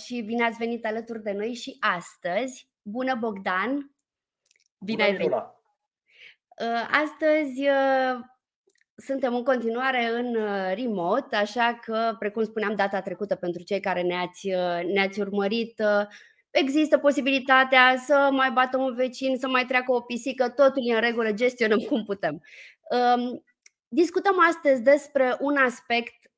tuturor și bine ați venit alături de noi și astăzi. Bună Bogdan! Bine ai venit! Uh, astăzi uh, suntem în continuare în uh, remote, așa că, precum spuneam data trecută pentru cei care ne-ați, ne-ați urmărit, există posibilitatea să mai bată un vecin, să mai treacă o pisică, totul e în regulă, gestionăm cum putem. Um, discutăm astăzi despre un aspect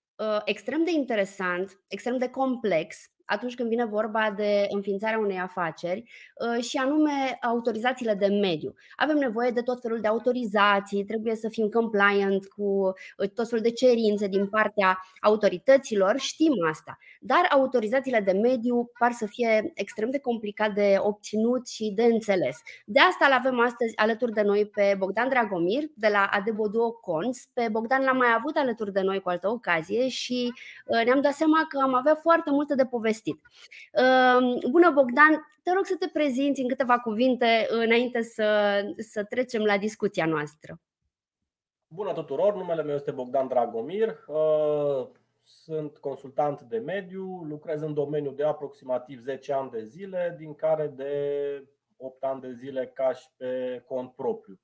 extrem de interesant, extrem de complex, atunci când vine vorba de înființarea unei afaceri uh, și anume autorizațiile de mediu. Avem nevoie de tot felul de autorizații, trebuie să fim compliant cu uh, tot felul de cerințe din partea autorităților, știm asta. Dar autorizațiile de mediu par să fie extrem de complicat de obținut și de înțeles. De asta îl avem astăzi alături de noi pe Bogdan Dragomir de la Adeboduo Cons. Pe Bogdan l-am mai avut alături de noi cu altă ocazie și uh, ne-am dat seama că am avea foarte multe de povestit povestit. Ehm, bună Bogdan, te rog să te prezinți în câteva cuvinte înainte să, să trecem la discuția noastră. Bună tuturor, numele meu este Bogdan Dragomir. Ă, sunt consultant de mediu, lucrez în domeniu de aproximativ 10 ani de zile, din care de 8 ani de zile caș și pe cont propriu.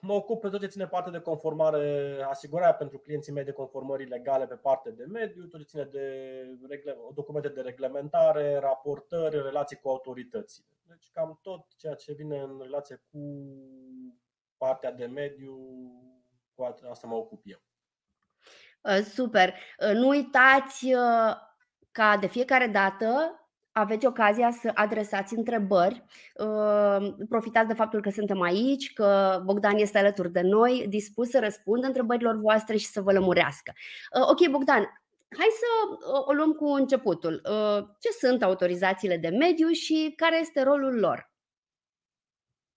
Mă ocup pe tot ce ține parte de conformare, asigurarea pentru clienții mei de conformări legale pe parte de mediu, tot ce ține de documente de reglementare, raportări, relații cu autoritățile. Deci cam tot ceea ce vine în relație cu partea de mediu, cu asta mă ocup eu. Ă, super! Ă, nu uitați ă, ca de fiecare dată aveți ocazia să adresați întrebări. Profitați de faptul că suntem aici, că Bogdan este alături de noi, dispus să răspundă întrebărilor voastre și să vă lămurească. Ok, Bogdan, hai să o luăm cu începutul. Ce sunt autorizațiile de mediu și care este rolul lor?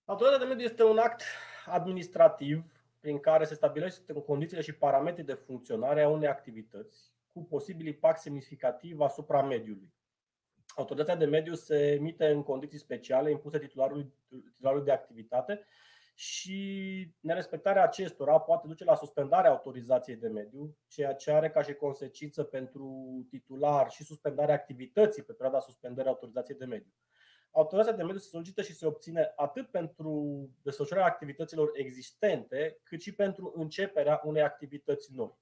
Autorizația de mediu este un act administrativ prin care se stabilește condițiile și parametrii de funcționare a unei activități cu posibil impact semnificativ asupra mediului. Autorizația de mediu se emite în condiții speciale impuse titularului, titularului de activitate și nerespectarea acestora poate duce la suspendarea autorizației de mediu, ceea ce are ca și consecință pentru titular și suspendarea activității pe perioada suspendării autorizației de mediu. Autorizația de mediu se solicită și se obține atât pentru desfășurarea activităților existente, cât și pentru începerea unei activități noi.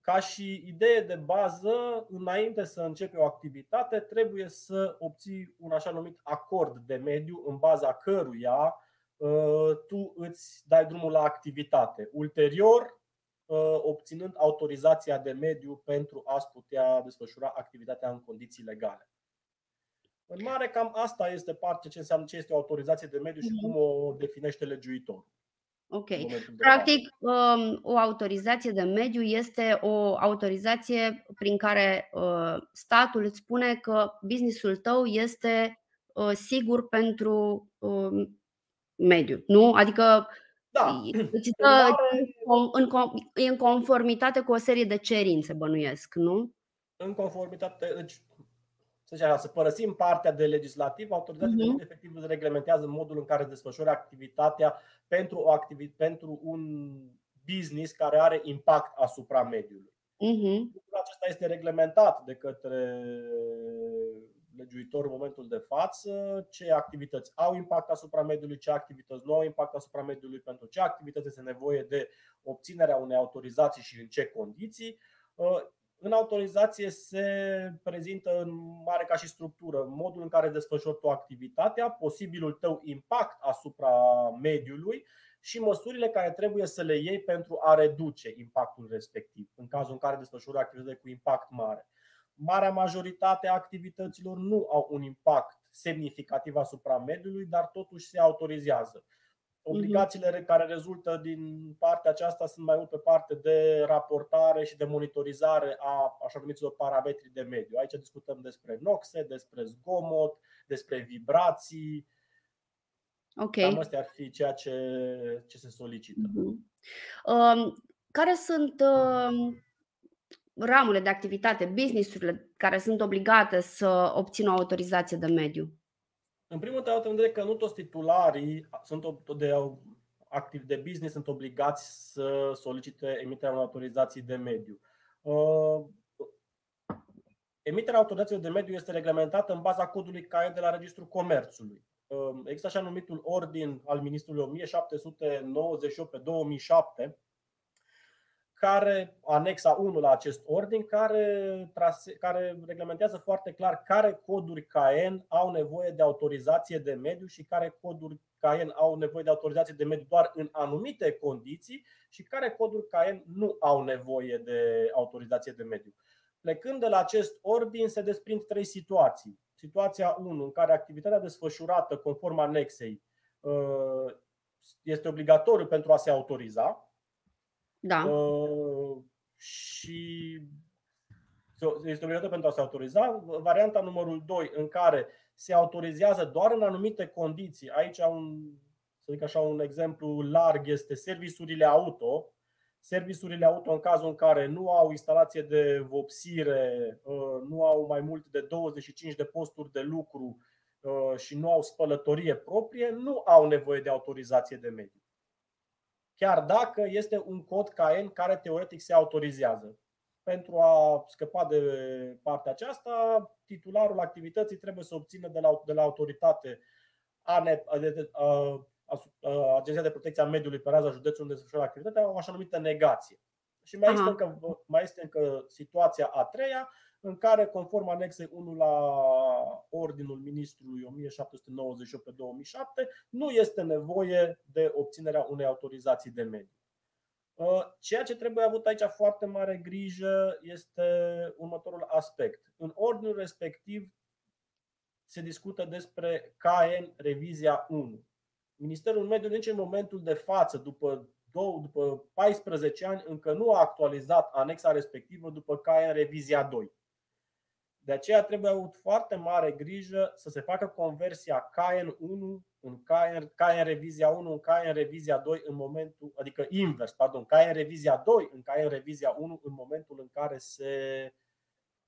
Ca și idee de bază, înainte să începi o activitate, trebuie să obții un așa numit acord de mediu în baza căruia uh, tu îți dai drumul la activitate. Ulterior, uh, obținând autorizația de mediu pentru a-ți putea desfășura activitatea în condiții legale. În mare, cam asta este parte ce înseamnă ce este o autorizație de mediu și mhm. cum o definește legiuitorul. Ok. Practic, um, o autorizație de mediu este o autorizație prin care uh, statul îți spune că businessul tău este uh, sigur pentru um, mediu, nu? Adică da. în, în conformitate cu o serie de cerințe, bănuiesc, nu? În conformitate, deci să, zicem, să părăsim partea de legislativ, autorizația uh-huh. Mhm. efectiv reglementează modul în care desfășoară activitatea pentru, o activi- pentru un business care are impact asupra mediului. Uh-huh. Lucrul acesta este reglementat de către legiuitor în momentul de față, ce activități au impact asupra mediului, ce activități nu au impact asupra mediului, pentru ce activități este nevoie de obținerea unei autorizații și în ce condiții. În autorizație se prezintă în mare ca și structură modul în care desfășori tu activitatea, posibilul tău impact asupra mediului și măsurile care trebuie să le iei pentru a reduce impactul respectiv, în cazul în care desfășori activități cu impact mare. Marea majoritate a activităților nu au un impact semnificativ asupra mediului, dar totuși se autorizează. Obligațiile care rezultă din partea aceasta sunt mai mult pe parte de raportare și de monitorizare a așa numiților parametri de mediu. Aici discutăm despre noxe, despre zgomot, despre vibrații. Ok. Cam astea ar fi ceea ce, ce se solicită. Uh-huh. Um, care sunt uh, ramurile de activitate, businessurile care sunt obligate să obțină o autorizație de mediu? În primul rând, în vedere că nu toți titularii sunt de activ de business sunt obligați să solicite emiterea unei autorizații de mediu. Uh, Emiterea autorizațiilor de mediu este reglementată în baza codului CAE de la Registrul Comerțului. Există așa numitul ordin al Ministrului 1798 pe 2007, care, anexa 1 la acest ordin, care, trase, care reglementează foarte clar care coduri CAEN au nevoie de autorizație de mediu și care coduri CAEN au nevoie de autorizație de mediu doar în anumite condiții și care coduri CAEN nu au nevoie de autorizație de mediu. Plecând de la acest ordin se desprind trei situații. Situația 1, în care activitatea desfășurată conform anexei uh, este obligatoriu pentru a se autoriza. Da. Uh, și este obligatoriu pentru a se autoriza. Varianta numărul 2, în care se autorizează doar în anumite condiții. Aici un, să zic așa, un exemplu larg este serviciurile auto, Serviciurile auto în cazul în care nu au instalație de vopsire, uh, nu au mai mult de 25 de posturi de lucru uh, și nu au spălătorie proprie, nu au nevoie de autorizație de mediu. Chiar dacă este un cod KN care teoretic se autorizează. Pentru a scăpa de partea aceasta, titularul activității trebuie să obțină de la, de la autoritate Agenția de Protecție a Mediului pe raza județului unde desfășoară activitatea, o așa numită negație. Și mai este, încă, mai este încă situația a treia, în care, conform anexei 1 la Ordinul Ministrului 1798 pe 2007, nu este nevoie de obținerea unei autorizații de mediu. Ceea ce trebuie avut aici foarte mare grijă este următorul aspect. În ordinul respectiv se discută despre KN Revizia 1. Ministerul Mediului nici în momentul de față, după, două, după 14 ani, încă nu a actualizat anexa respectivă după care în revizia 2. De aceea trebuie avut foarte mare grijă să se facă conversia KN1 în KN, KN revizia 1 în KN revizia 2 în momentul, adică invers, pardon, KN revizia 2 în KN revizia 1 în momentul în care se,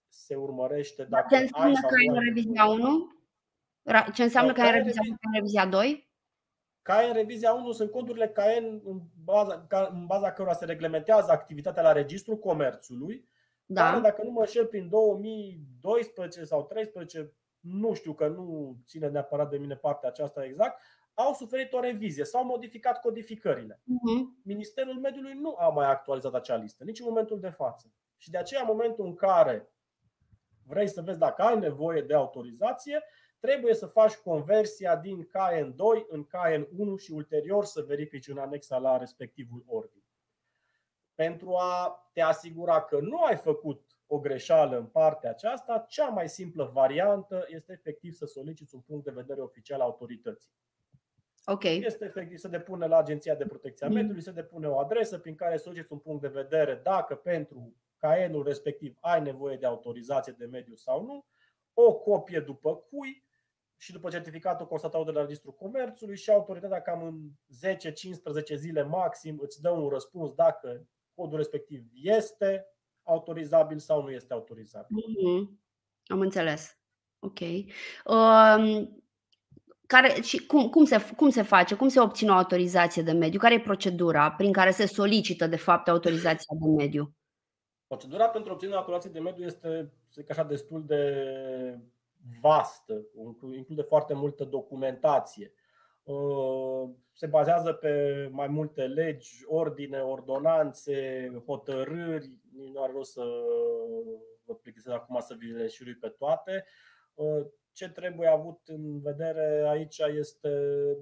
se urmărește dacă Ce înseamnă ai KN revizia 1? Ce înseamnă KN revizia 1 KN revizia 2? CAEN Revizia 1 sunt codurile CAEN în baza, în baza cărora se reglementează activitatea la Registrul Comerțului, da. care, dacă nu mă înșel, prin 2012 sau 2013, nu știu că nu ține neapărat de mine partea aceasta exact, au suferit o revizie, s-au modificat codificările. Uh-huh. Ministerul Mediului nu a mai actualizat acea listă, nici în momentul de față. Și de aceea, în momentul în care vrei să vezi dacă ai nevoie de autorizație, trebuie să faci conversia din KN2 în KN1 și ulterior să verifici în anexa la respectivul ordin. Pentru a te asigura că nu ai făcut o greșeală în partea aceasta, cea mai simplă variantă este efectiv să soliciți un punct de vedere oficial autorității. Okay. Este efectiv să depune la Agenția de Protecție a mm. Mediului, să depune o adresă prin care soliciți un punct de vedere dacă pentru caenul respectiv ai nevoie de autorizație de mediu sau nu, o copie după cui și după certificatul constatat de la Registrul Comerțului și autoritatea cam în 10-15 zile maxim îți dă un răspuns dacă codul respectiv este autorizabil sau nu este autorizabil. Mm-hmm. Am înțeles. Ok. Um, care, și cum, cum, se, cum se face? Cum se obține o autorizație de mediu? Care e procedura prin care se solicită, de fapt, autorizația de mediu? Procedura pentru obținerea autorizației de mediu este, zic așa, destul de vastă, include foarte multă documentație. Uh, se bazează pe mai multe legi, ordine, ordonanțe, hotărâri. Nu are rost să vă plictisesc acum să vi le șirui pe toate. Uh, ce trebuie avut în vedere aici este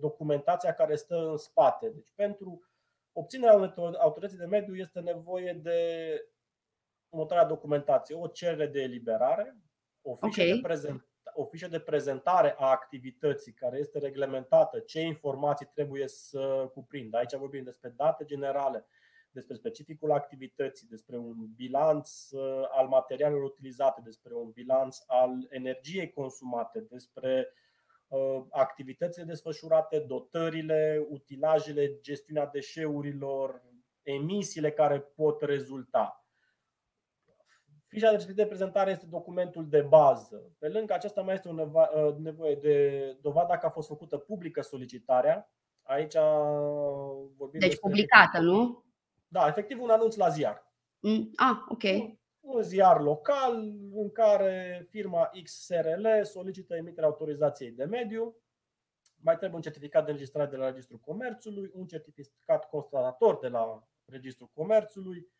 documentația care stă în spate. Deci pentru obținerea unei autorității de mediu este nevoie de următoarea documentație. O cerere de eliberare, o fișă, okay. de prezent, o fișă de prezentare a activității care este reglementată, ce informații trebuie să cuprindă. Aici vorbim despre date generale, despre specificul activității, despre un bilanț uh, al materialelor utilizate, despre un bilanț al energiei consumate, despre uh, activitățile desfășurate, dotările, utilajele, gestiunea deșeurilor, emisiile care pot rezulta. Fișa de prezentare este documentul de bază. Pe lângă aceasta mai este o uh, nevoie de dovadă dacă a fost făcută publică solicitarea. Aici vorbim Deci publicată, nu? Da, efectiv un anunț la ziar. Mm, ah, ok. Un, un ziar local în care firma XSRL solicită emiterea autorizației de mediu, mai trebuie un certificat de înregistrare de la Registrul Comerțului, un certificat constatator de la Registrul Comerțului, uh,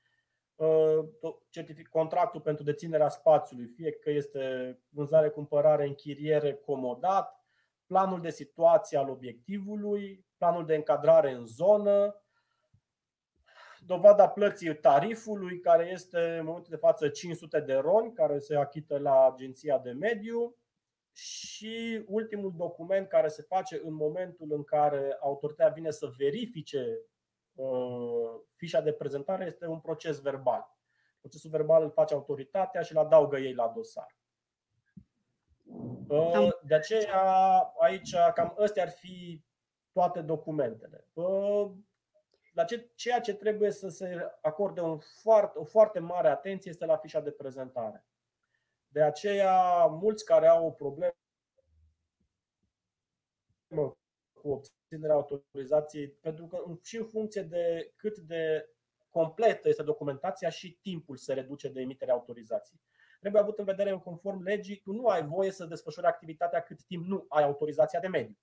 contractul pentru deținerea spațiului, fie că este vânzare, cumpărare, închiriere, comodat, planul de situație al obiectivului, planul de încadrare în zonă, dovada plății tarifului, care este în momentul de față 500 de roni, care se achită la Agenția de Mediu, și ultimul document care se face în momentul în care autoritatea vine să verifice uh, fișa de prezentare este un proces verbal. Procesul verbal îl face autoritatea și îl adaugă ei la dosar. Uh, de aceea, aici, cam astea ar fi toate documentele. Uh, la ce, ceea ce trebuie să se acorde un foarte, o foarte mare atenție este la fișa de prezentare. De aceea, mulți care au o problemă cu obținerea autorizației, pentru că și în funcție de cât de completă este documentația și timpul se reduce de emiterea autorizației. Trebuie avut în vedere, în conform legii, tu nu ai voie să desfășori activitatea cât timp nu ai autorizația de mediu.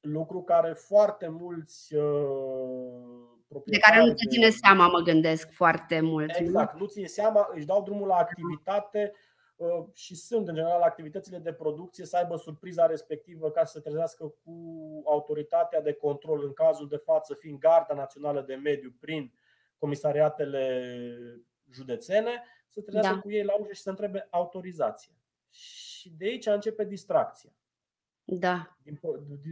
Lucru care foarte mulți uh, de care nu ți ține de... seama, mă gândesc foarte mult. Exact, nu, nu ține seama, își dau drumul la activitate uh, și sunt, în general, activitățile de producție să aibă surpriza respectivă ca să se trezească cu autoritatea de control, în cazul de față fiind Garda Națională de Mediu prin comisariatele județene, să trezească da. cu ei la ușă și să întrebe autorizație. Și de aici începe distracția. Da.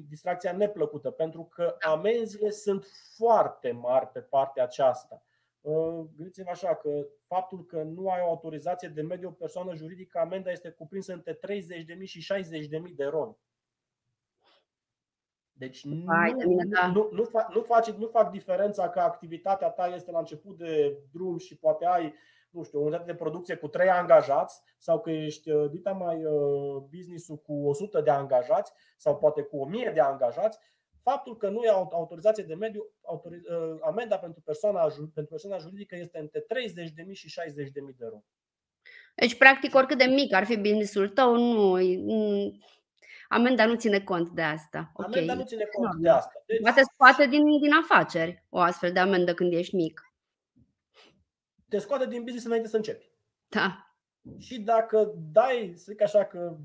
Distracția neplăcută, pentru că da. amenziile sunt foarte mari pe partea aceasta. Uh, gândiți-vă așa că faptul că nu ai o autorizație de mediu o persoană juridică, amenda este cuprinsă între 30.000 și 60.000 de roni. Deci nu, Hai, mine, da. nu, nu, fac, nu, fac, nu fac diferența că activitatea ta este la început de drum și poate ai nu știu, o unitate de producție cu 3 angajați sau că ești uh, dita mai uh, business cu 100 de angajați sau poate cu 1000 de angajați, faptul că nu e autorizație de mediu, autoriz, uh, amenda pentru persoana, pentru persoana juridică este între 30.000 și 60.000 de euro. Deci, practic, oricât de mic ar fi businessul tău, nu, amenda nu ține cont de asta. Amenda okay. nu ține cont de asta. Deci... Poate scoate din, din afaceri o astfel de amendă când ești mic te scoate din business înainte să începi. Da. Și dacă dai, să zic așa că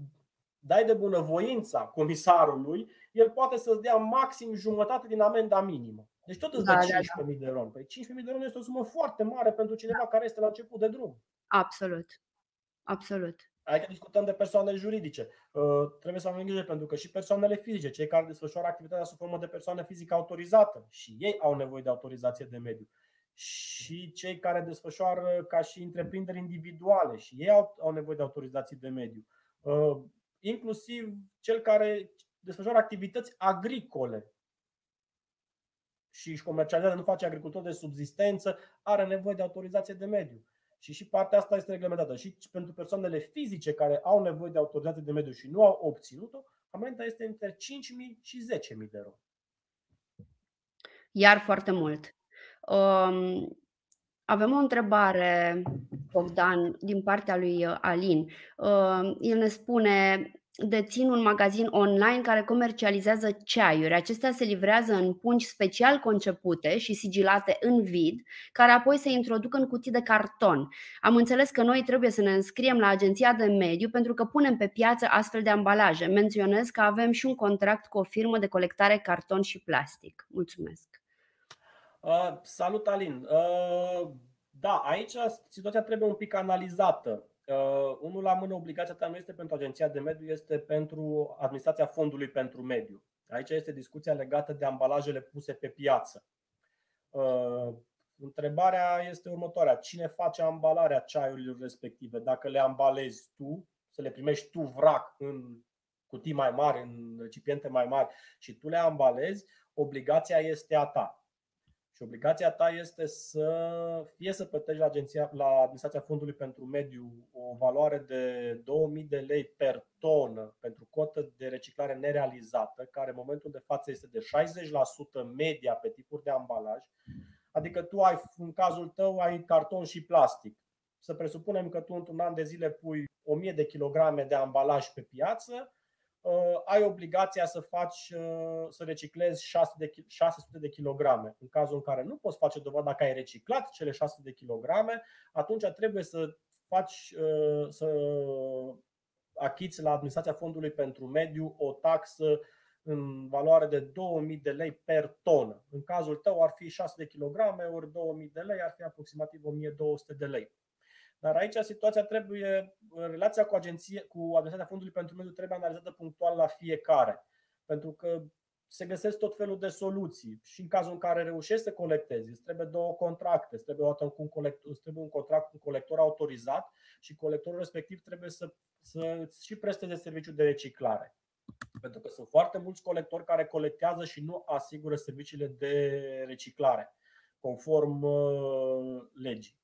dai de bunăvoința comisarului, el poate să-ți dea maxim jumătate din amenda minimă. Deci tot îți dă da, 15.000 da, da. de ron. Păi 15.000 de ron este o sumă foarte mare pentru cineva da. care este la început de drum. Absolut. Absolut. Aici discutăm de persoane juridice. Uh, trebuie să avem grijă pentru că și persoanele fizice, cei care desfășoară activitatea sub formă de persoană fizică autorizată, și ei au nevoie de autorizație de mediu și cei care desfășoară ca și întreprinderi individuale și ei au, au nevoie de autorizații de mediu. Uh, inclusiv cel care desfășoară activități agricole și își comercializează, nu face agricultor de subzistență, are nevoie de autorizație de mediu. Și și partea asta este reglementată. Și pentru persoanele fizice care au nevoie de autorizație de mediu și nu au obținut-o, amenda este între 5.000 și 10.000 de euro. Iar foarte mult. Um, avem o întrebare, Bogdan, din partea lui uh, Alin. Uh, el ne spune, dețin un magazin online care comercializează ceaiuri. Acestea se livrează în pungi special concepute și sigilate în vid, care apoi se introduc în cutii de carton. Am înțeles că noi trebuie să ne înscriem la Agenția de Mediu pentru că punem pe piață astfel de ambalaje. Menționez că avem și un contract cu o firmă de colectare carton și plastic. Mulțumesc! Uh, salut, Alin. Uh, da, aici situația trebuie un pic analizată. Uh, unul la mână, obligația ta nu este pentru Agenția de Mediu, este pentru Administrația Fondului pentru Mediu. Aici este discuția legată de ambalajele puse pe piață. Uh, întrebarea este următoarea. Cine face ambalarea ceaiurilor respective? Dacă le ambalezi tu, să le primești tu vrac în cutii mai mari, în recipiente mai mari și tu le ambalezi, obligația este a ta. Și obligația ta este să fie să plătești la, agenția, la Administrația Fondului pentru Mediu o valoare de 2000 de lei per tonă pentru cotă de reciclare nerealizată, care în momentul de față este de 60% media pe tipuri de ambalaj. Adică tu ai, în cazul tău, ai carton și plastic. să presupunem că tu într-un an de zile pui 1000 de kilograme de ambalaj pe piață, uh, ai obligația să faci, uh, să reciclezi 600 de kilograme. În cazul în care nu poți face dovadă dacă ai reciclat cele 600 de kilograme, atunci trebuie să faci, uh, să achiți la administrația fondului pentru mediu o taxă în valoare de 2000 de lei per tonă. În cazul tău ar fi 6 de kilograme ori 2000 de lei, ar fi aproximativ 1200 de lei. Dar aici situația trebuie, relația cu, agenție, cu administrația fondului pentru mediu trebuie analizată punctual la fiecare. Pentru că se găsesc tot felul de soluții și în cazul în care reușești să colectezi, îți trebuie două contracte, îți trebuie, un, colector, îți trebuie un contract cu un colector autorizat și colectorul respectiv trebuie să, să și presteze serviciul de reciclare. Pentru că sunt foarte mulți colectori care colectează și nu asigură serviciile de reciclare, conform uh, legii.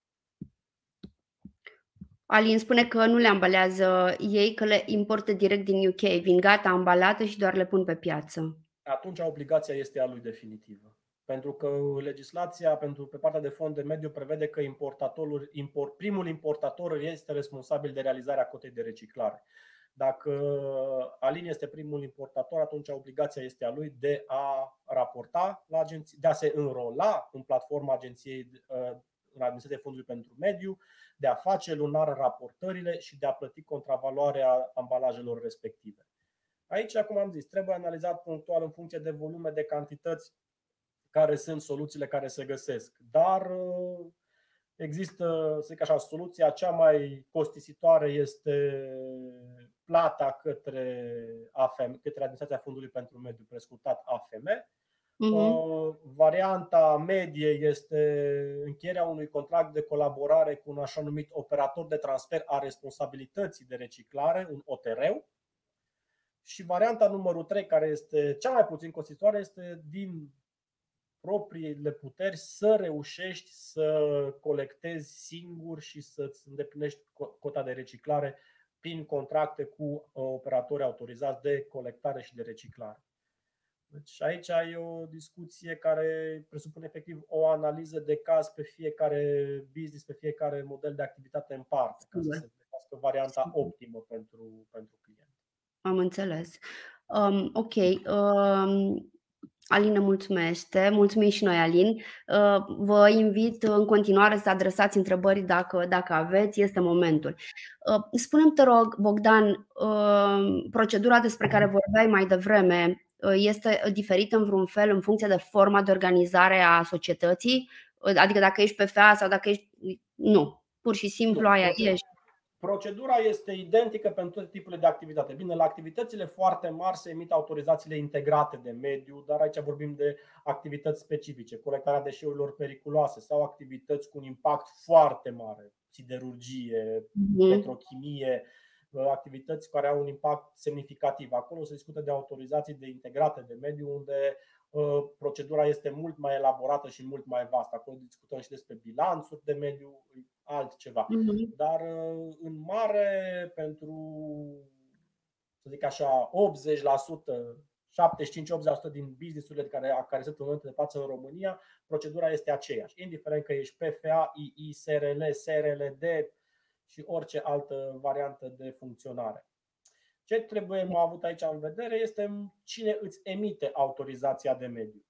Alin spune că nu le ambalează ei, că le importă direct din UK, vin gata ambalate și doar le pun pe piață. Atunci obligația este a lui definitivă. Pentru că legislația pentru pe partea de fond de mediu prevede că importatorul, import, primul importator este responsabil de realizarea cotei de reciclare. Dacă Alin este primul importator, atunci obligația este a lui de a raporta la agenție, de a se înrola în platforma agenției uh, în administrație fondului pentru mediu, de a face lunar raportările și de a plăti contravaloarea ambalajelor respective. Aici, cum am zis, trebuie analizat punctual în funcție de volume, de cantități, care sunt soluțiile care se găsesc. Dar uh, există, să zic așa, soluția cea mai costisitoare este plata către AFM, către Administrația Fondului pentru Mediu, prescurtat AFM. Uh-huh. Varianta medie este încheierea unui contract de colaborare cu un așa numit operator de transfer a responsabilității de reciclare, un OTR. Și varianta numărul 3, care este cea mai puțin costisitoare, este din propriile puteri să reușești să colectezi singur și să-ți îndeplinești cota de reciclare prin contracte cu uh, operatori autorizați de colectare și de reciclare. Deci aici e o discuție care presupune efectiv o analiză de caz pe fiecare business, pe fiecare model de activitate în parte, ca să se găsească varianta optimă pentru, pentru client. Am înțeles. Um, ok. Um, Alin ne mulțumește, mulțumim și noi, Alin. Uh, vă invit în continuare să adresați întrebări dacă, dacă aveți, este momentul. Uh, spune-mi, te rog, Bogdan, uh, procedura despre care vorbeai mai devreme este diferită în vreun fel în funcție de forma de organizare a societății? Adică dacă ești PFA sau dacă ești. Nu, pur și simplu aia ești. Procedura este identică pentru toate tipurile de activitate. Bine, la activitățile foarte mari se emit autorizațiile integrate de mediu, dar aici vorbim de activități specifice, colectarea deșeurilor periculoase sau activități cu un impact foarte mare, siderurgie, mm-hmm. petrochimie, activități care au un impact semnificativ. Acolo se discută de autorizații de integrate de mediu, unde uh, procedura este mult mai elaborată și mult mai vastă. Acolo discutăm și despre bilanțuri de mediu, altceva. Mm-hmm. Dar uh, în mare, pentru să zic așa, 80%, 75-80% din businessurile care, care sunt în momentul de față în România, procedura este aceeași. Indiferent că ești PFA, II, SRL, SRLD și orice altă variantă de funcționare. Ce trebuie avut aici în vedere este cine îți emite autorizația de mediu.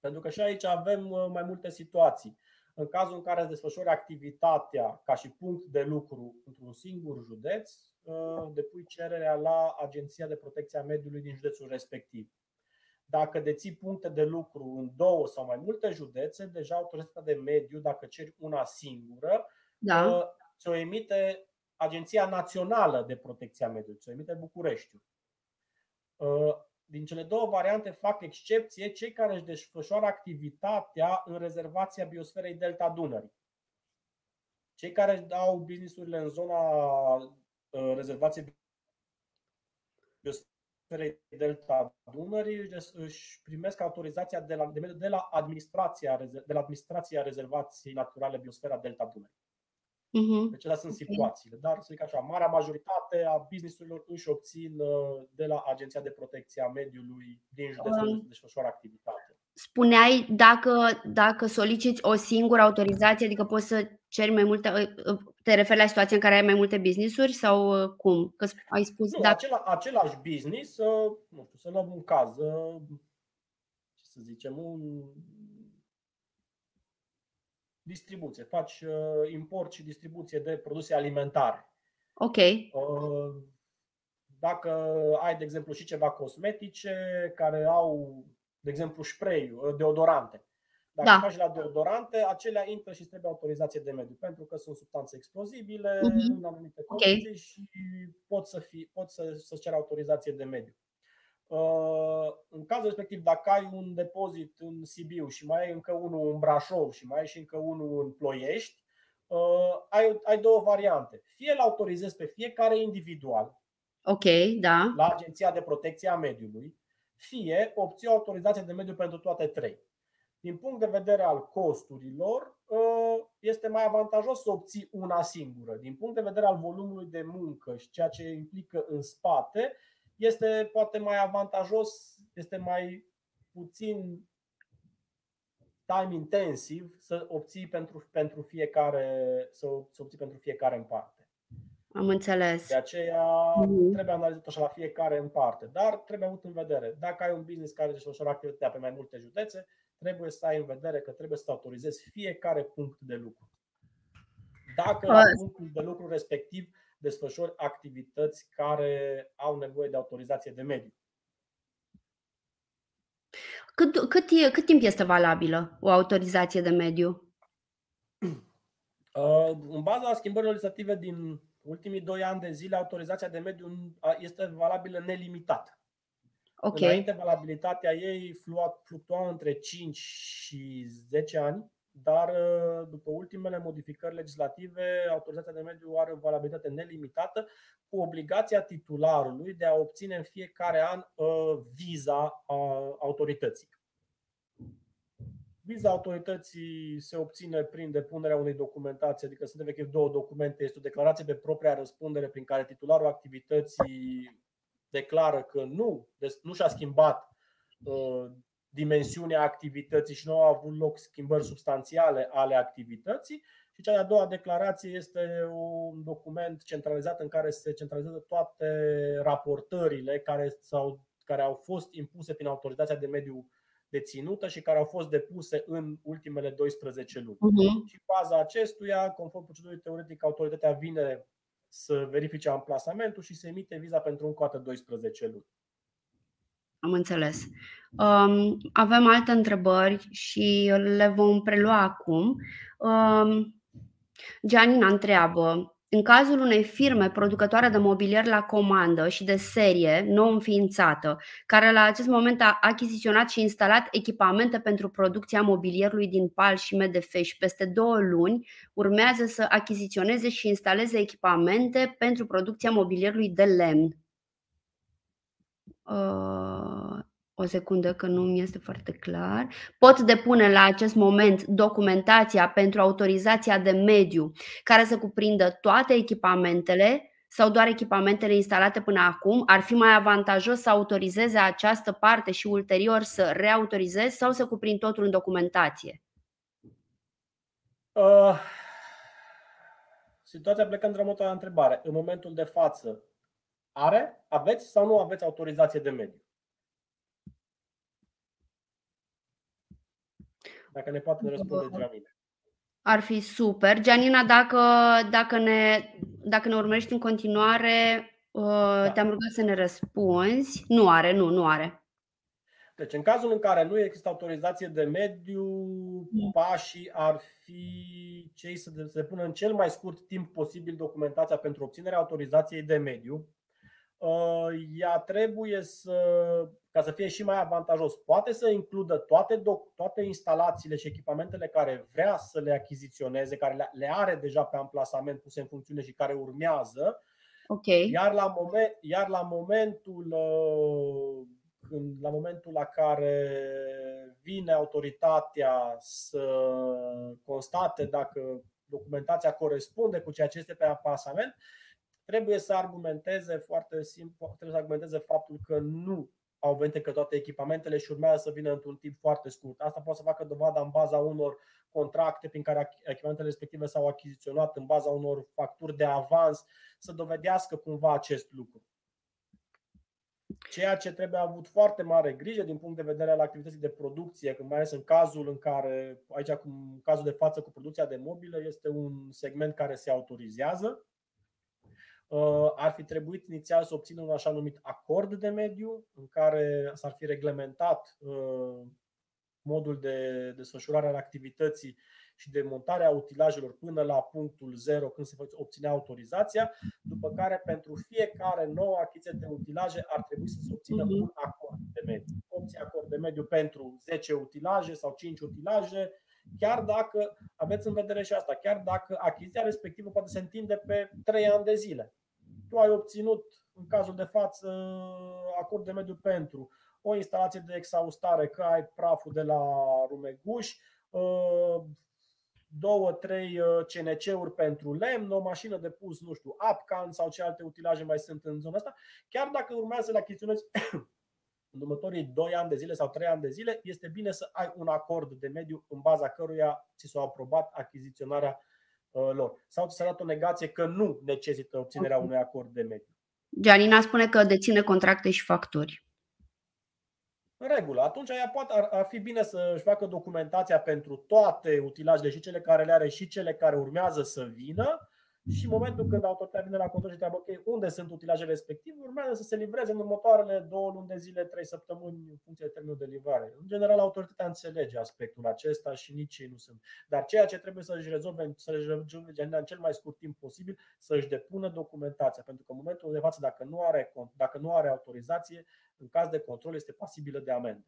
Pentru că și aici avem uh, mai multe situații. În cazul în care îți desfășori activitatea ca și punct de lucru într-un singur județ, uh, depui cererea la Agenția de Protecție a Mediului din județul respectiv. Dacă deții puncte de lucru în două sau mai multe județe, deja autoritatea de mediu, dacă ceri una singură, da. Uh, ți-o emite Agenția Națională de Protecție a Mediului, ți-o emite Bucureștiul. Uh, din cele două variante fac excepție cei care își desfășoară activitatea în rezervația biosferei Delta Dunării. Cei care au businessurile în zona uh, rezervației biosferei Delta Dunării își primesc autorizația de la, de la, administrația, de la administrația rezervației naturale biosfera Delta Dunării. Uh-huh. Deci astea sunt situațiile. Dar, să zic așa, marea majoritate a businessurilor își obțin uh, de la Agenția de Protecție a Mediului din județul unde desfășoară activitate. Spuneai dacă, dacă soliciți o singură autorizație, adică poți să ceri mai multe, te referi la situația în care ai mai multe business-uri sau cum? Că ai spus nu, da. acela, același business, nu știu, să luăm un caz, ce să zicem, un distribuție, faci import și distribuție de produse alimentare. Ok. Dacă ai, de exemplu, și ceva cosmetice care au, de exemplu, spray, deodorante. Dacă da. faci la deodorante, acelea intră și trebuie autorizație de mediu, pentru că sunt substanțe explozibile uh-huh. în anumite condiții okay. și pot să, fi, pot să, să cer autorizație de mediu. Uh, în cazul respectiv, dacă ai un depozit în Sibiu și mai ai încă unul în Brașov și mai ai și încă unul în Ploiești, uh, ai, ai două variante. Fie îl autorizezi pe fiecare individual, Ok, da. la Agenția de Protecție a Mediului, fie obții o autorizație de mediu pentru toate trei. Din punct de vedere al costurilor, ă, este mai avantajos să obții una singură. Din punct de vedere al volumului de muncă și ceea ce implică în spate, este poate mai avantajos, este mai puțin time intensiv să obții pentru, pentru fiecare, să, să obții pentru fiecare în parte. Am înțeles. De aceea mm-hmm. trebuie analizat așa la fiecare în parte. Dar trebuie avut în vedere. Dacă ai un business care desfășoară activitatea pe mai multe județe, trebuie să ai în vedere că trebuie să autorizezi fiecare punct de lucru. Dacă la punctul de lucru respectiv desfășori activități care au nevoie de autorizație de mediu. Cât, cât, cât timp este valabilă o autorizație de mediu? Uh, în baza schimbărilor legislative din ultimii doi ani de zile, autorizația de mediu este valabilă nelimitat. Okay. Înainte, valabilitatea ei fluctua între 5 și 10 ani, dar uh, după ultimele modificări legislative, autorizația de mediu are o valabilitate nelimitată, cu obligația titularului de a obține în fiecare an uh, viza autorității. Viza autorității se obține prin depunerea unei documentații, adică sunt efectiv două documente. Este o declarație de propria răspundere prin care titularul activității declară că nu, deci nu și-a schimbat uh, dimensiunea activității și nu au avut loc schimbări substanțiale ale activității. Și cea de-a doua declarație este un document centralizat în care se centralizează toate raportările care, sau, care au fost impuse prin autorizația de mediu deținută și care au fost depuse în ultimele 12 luni. Uh-huh. Și baza acestuia, conform procedurii teoretic, autoritatea vine să verifice amplasamentul și se emite viza pentru încă o dată 12 luni. Am înțeles. Um, avem alte întrebări și le vom prelua acum. Um, Gianina întreabă în cazul unei firme producătoare de mobilier la comandă și de serie nou înființată, care la acest moment a achiziționat și instalat echipamente pentru producția mobilierului din pal și MDF și peste două luni urmează să achiziționeze și instaleze echipamente pentru producția mobilierului de lemn. Uh, o secundă că nu mi este foarte clar. Pot depune la acest moment documentația pentru autorizația de mediu care să cuprindă toate echipamentele sau doar echipamentele instalate până acum? Ar fi mai avantajos să autorizeze această parte și ulterior să reautorizez sau să cuprind totul în documentație? Uh, situația plecând de la întrebare. În momentul de față, are, aveți sau nu aveți autorizație de mediu? Dacă ne poate răspunde Gianina. Ar fi super. Gianina, dacă, dacă, ne, dacă ne urmărești în continuare, uh, da. te-am rugat să ne răspunzi. Nu are, nu, nu are. Deci, în cazul în care nu există autorizație de mediu, pașii ar fi cei să se pună în cel mai scurt timp posibil documentația pentru obținerea autorizației de mediu. Uh, ea trebuie să, ca să fie și mai avantajos, poate să includă toate, toate instalațiile și echipamentele care vrea să le achiziționeze, care le are deja pe amplasament puse în funcțiune și care urmează. Okay. Iar, la moment, iar la momentul uh, când, la momentul la care vine autoritatea să constate dacă documentația corespunde cu ceea ce este pe amplasament, trebuie să argumenteze foarte simplu, trebuie să argumenteze faptul că nu au venit că toate echipamentele și urmează să vină într-un timp foarte scurt. Asta poate să facă dovada în baza unor contracte prin care echipamentele respective s-au achiziționat, în baza unor facturi de avans, să dovedească cumva acest lucru. Ceea ce trebuie avut foarte mare grijă din punct de vedere al activității de producție, mai ales în cazul în care, aici în cazul de față cu producția de mobile, este un segment care se autorizează. Uh, ar fi trebuit inițial să obțină un așa numit acord de mediu, în care s-ar fi reglementat uh, modul de desfășurare al activității și de montarea utilajelor până la punctul 0 când se obținea autorizația, după care pentru fiecare nouă achiziție de utilaje ar trebui să se obțină mhm. un acord de mediu. Opție acord de mediu pentru 10 utilaje sau 5 utilaje, chiar dacă, aveți în vedere și asta, chiar dacă achiziția respectivă poate se întinde pe 3 ani de zile. Tu ai obținut, în cazul de față, acord de mediu pentru o instalație de exhaustare, că ai praful de la Rumeguș, două, trei uh, CNC-uri pentru lemn, o mașină de pus, nu știu, Apcan sau ce alte utilaje mai sunt în zona asta, chiar dacă urmează să le achiziționezi în următorii 2 ani de zile sau 3 ani de zile, este bine să ai un acord de mediu în baza căruia ți s-a aprobat achiziționarea uh, lor. Sau ți s-a dat o negație că nu necesită obținerea unui acord de mediu. Gianina spune că deține contracte și facturi. În regulă. Atunci ea poate, ar, ar fi bine să-și facă documentația pentru toate utilajele și cele care le are și cele care urmează să vină și în momentul când autoritatea vine la control și întreabă ok, unde sunt utilajele respective, urmează să se livreze în următoarele două luni de zile, trei săptămâni în funcție de termenul de livrare. În general, autoritatea înțelege aspectul acesta și nici ei nu sunt. Dar ceea ce trebuie să-și rezolve, să-și rezolve în cel mai scurt timp posibil, să-și depună documentația. Pentru că în momentul de față, dacă nu are, dacă nu are autorizație, în caz de control este pasibilă de amendă.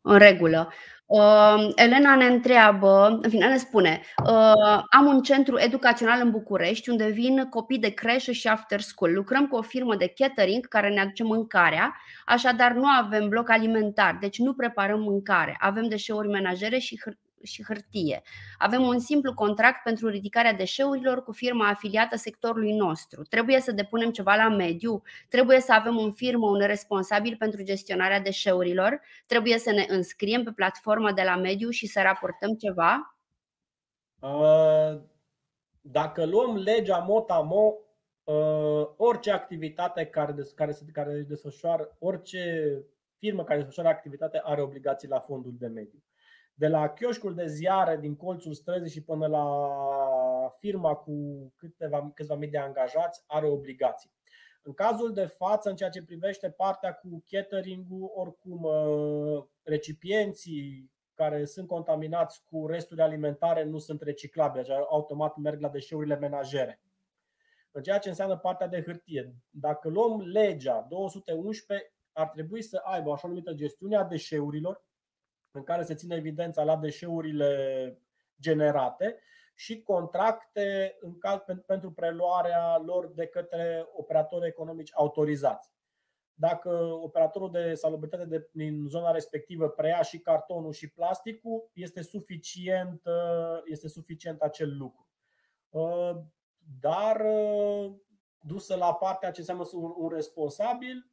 În regulă. Uh, Elena ne întreabă, în final ne spune, uh, am un centru educațional în București unde vin copii de creșă și after school. Lucrăm cu o firmă de catering care ne aduce mâncarea, așadar nu avem bloc alimentar, deci nu preparăm mâncare. Avem deșeuri menajere și și hârtie. Avem un simplu contract pentru ridicarea deșeurilor cu firma afiliată sectorului nostru. Trebuie să depunem ceva la mediu, trebuie să avem un firmă, un responsabil pentru gestionarea deșeurilor, trebuie să ne înscriem pe platforma de la mediu și să raportăm ceva? Dacă luăm legea MOTAMO, orice activitate care, care, se, care desfășoară, orice firmă care desfășoară activitate are obligații la fondul de mediu de la chioșcul de ziare din colțul străzii și până la firma cu câteva, câțiva mii de angajați are obligații. În cazul de față, în ceea ce privește partea cu catering-ul, oricum uh, recipienții care sunt contaminați cu resturi alimentare nu sunt reciclabile, deci automat merg la deșeurile menajere. În ceea ce înseamnă partea de hârtie, dacă luăm legea 211, ar trebui să aibă așa numită gestiune a deșeurilor, în care se ține evidența la deșeurile generate și contracte în caz, pentru preluarea lor de către operatori economici autorizați. Dacă operatorul de salubritate de, din zona respectivă preia și cartonul și plasticul, este suficient, este suficient acel lucru. Dar dusă la partea ce înseamnă un, un responsabil,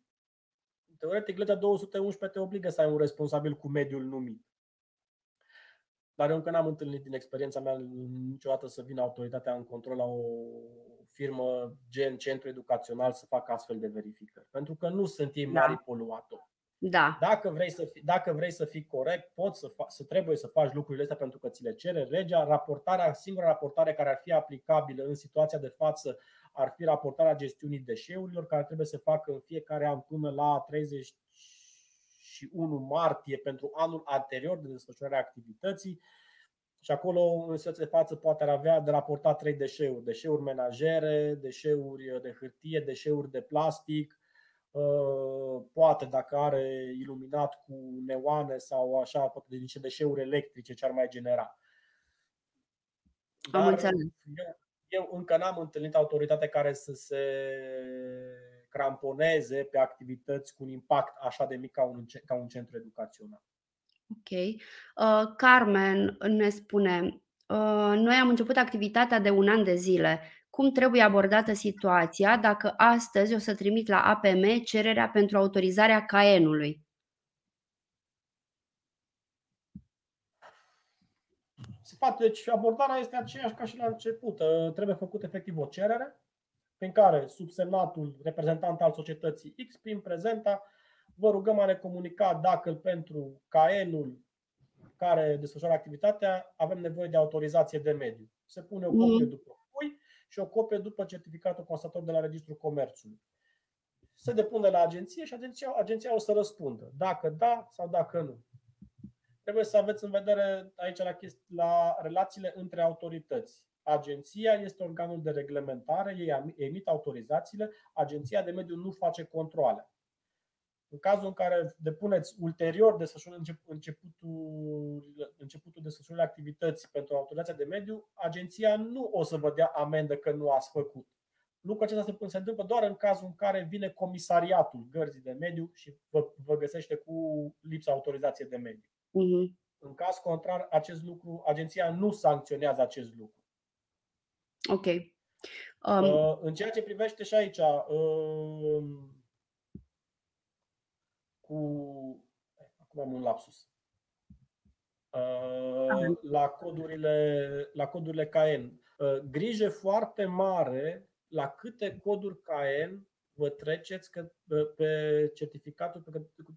Teoretic, legea 211 te obligă să ai un responsabil cu mediul numit. Dar eu încă n-am întâlnit din experiența mea niciodată să vină autoritatea în control la o firmă gen centru educațional să facă astfel de verificări. Pentru că nu sunt ei da. mari da. poluatori. Da. Dacă, vrei să fii, dacă vrei să fii corect, poți să, fa- să trebuie să faci lucrurile astea pentru că ți le cere legea. Raportarea, singura raportare care ar fi aplicabilă în situația de față ar fi raportarea gestiunii deșeurilor, care trebuie să facă în fiecare an până la 31 martie pentru anul anterior de desfășurare a activității. Și acolo, în situația de față, poate ar avea de raportat trei deșeuri: deșeuri menajere, deșeuri de hârtie, deșeuri de plastic. Uh, poate, dacă are iluminat cu neoane sau așa, poate de niște deșeuri electrice ce ar mai genera. Dar Am înțeles. Eu, eu încă n-am întâlnit autoritate care să se cramponeze pe activități cu un impact așa de mic ca un, ca un centru educațional. Ok. Uh, Carmen ne spune: uh, Noi am început activitatea de un an de zile. Cum trebuie abordată situația dacă astăzi o să trimit la APM cererea pentru autorizarea caenului. Deci abordarea este aceeași ca și la început. Ă, trebuie făcut efectiv o cerere prin care subsemnatul reprezentant al societății X prin prezenta vă rugăm a ne comunica dacă pentru caenul care desfășoară activitatea avem nevoie de autorizație de mediu. Se pune o copie mm. după cui și o copie după certificatul constator de la Registrul Comerțului. Se depune la agenție și agenția, agenția o să răspundă dacă da sau dacă nu. Trebuie să aveți în vedere aici la, chesti- la relațiile între autorități. Agenția este organul de reglementare, ei emit autorizațiile, agenția de mediu nu face controle. În cazul în care depuneți ulterior începutul, începutul desfășurării activității pentru autorizația de mediu, agenția nu o să vă dea amendă că nu ați făcut. Lucrul acesta se, se întâmplă doar în cazul în care vine comisariatul gărzii de mediu și vă, vă găsește cu lipsa autorizației de mediu. Uh-huh. În caz contrar, acest lucru, agenția nu sancționează acest lucru. Ok. Um... Uh, în ceea ce privește și aici, uh, cu. Acum am un lapsus. Uh, la codurile, la codurile KN. Uh, grijă foarte mare la câte coduri KN vă treceți că, pe certificatul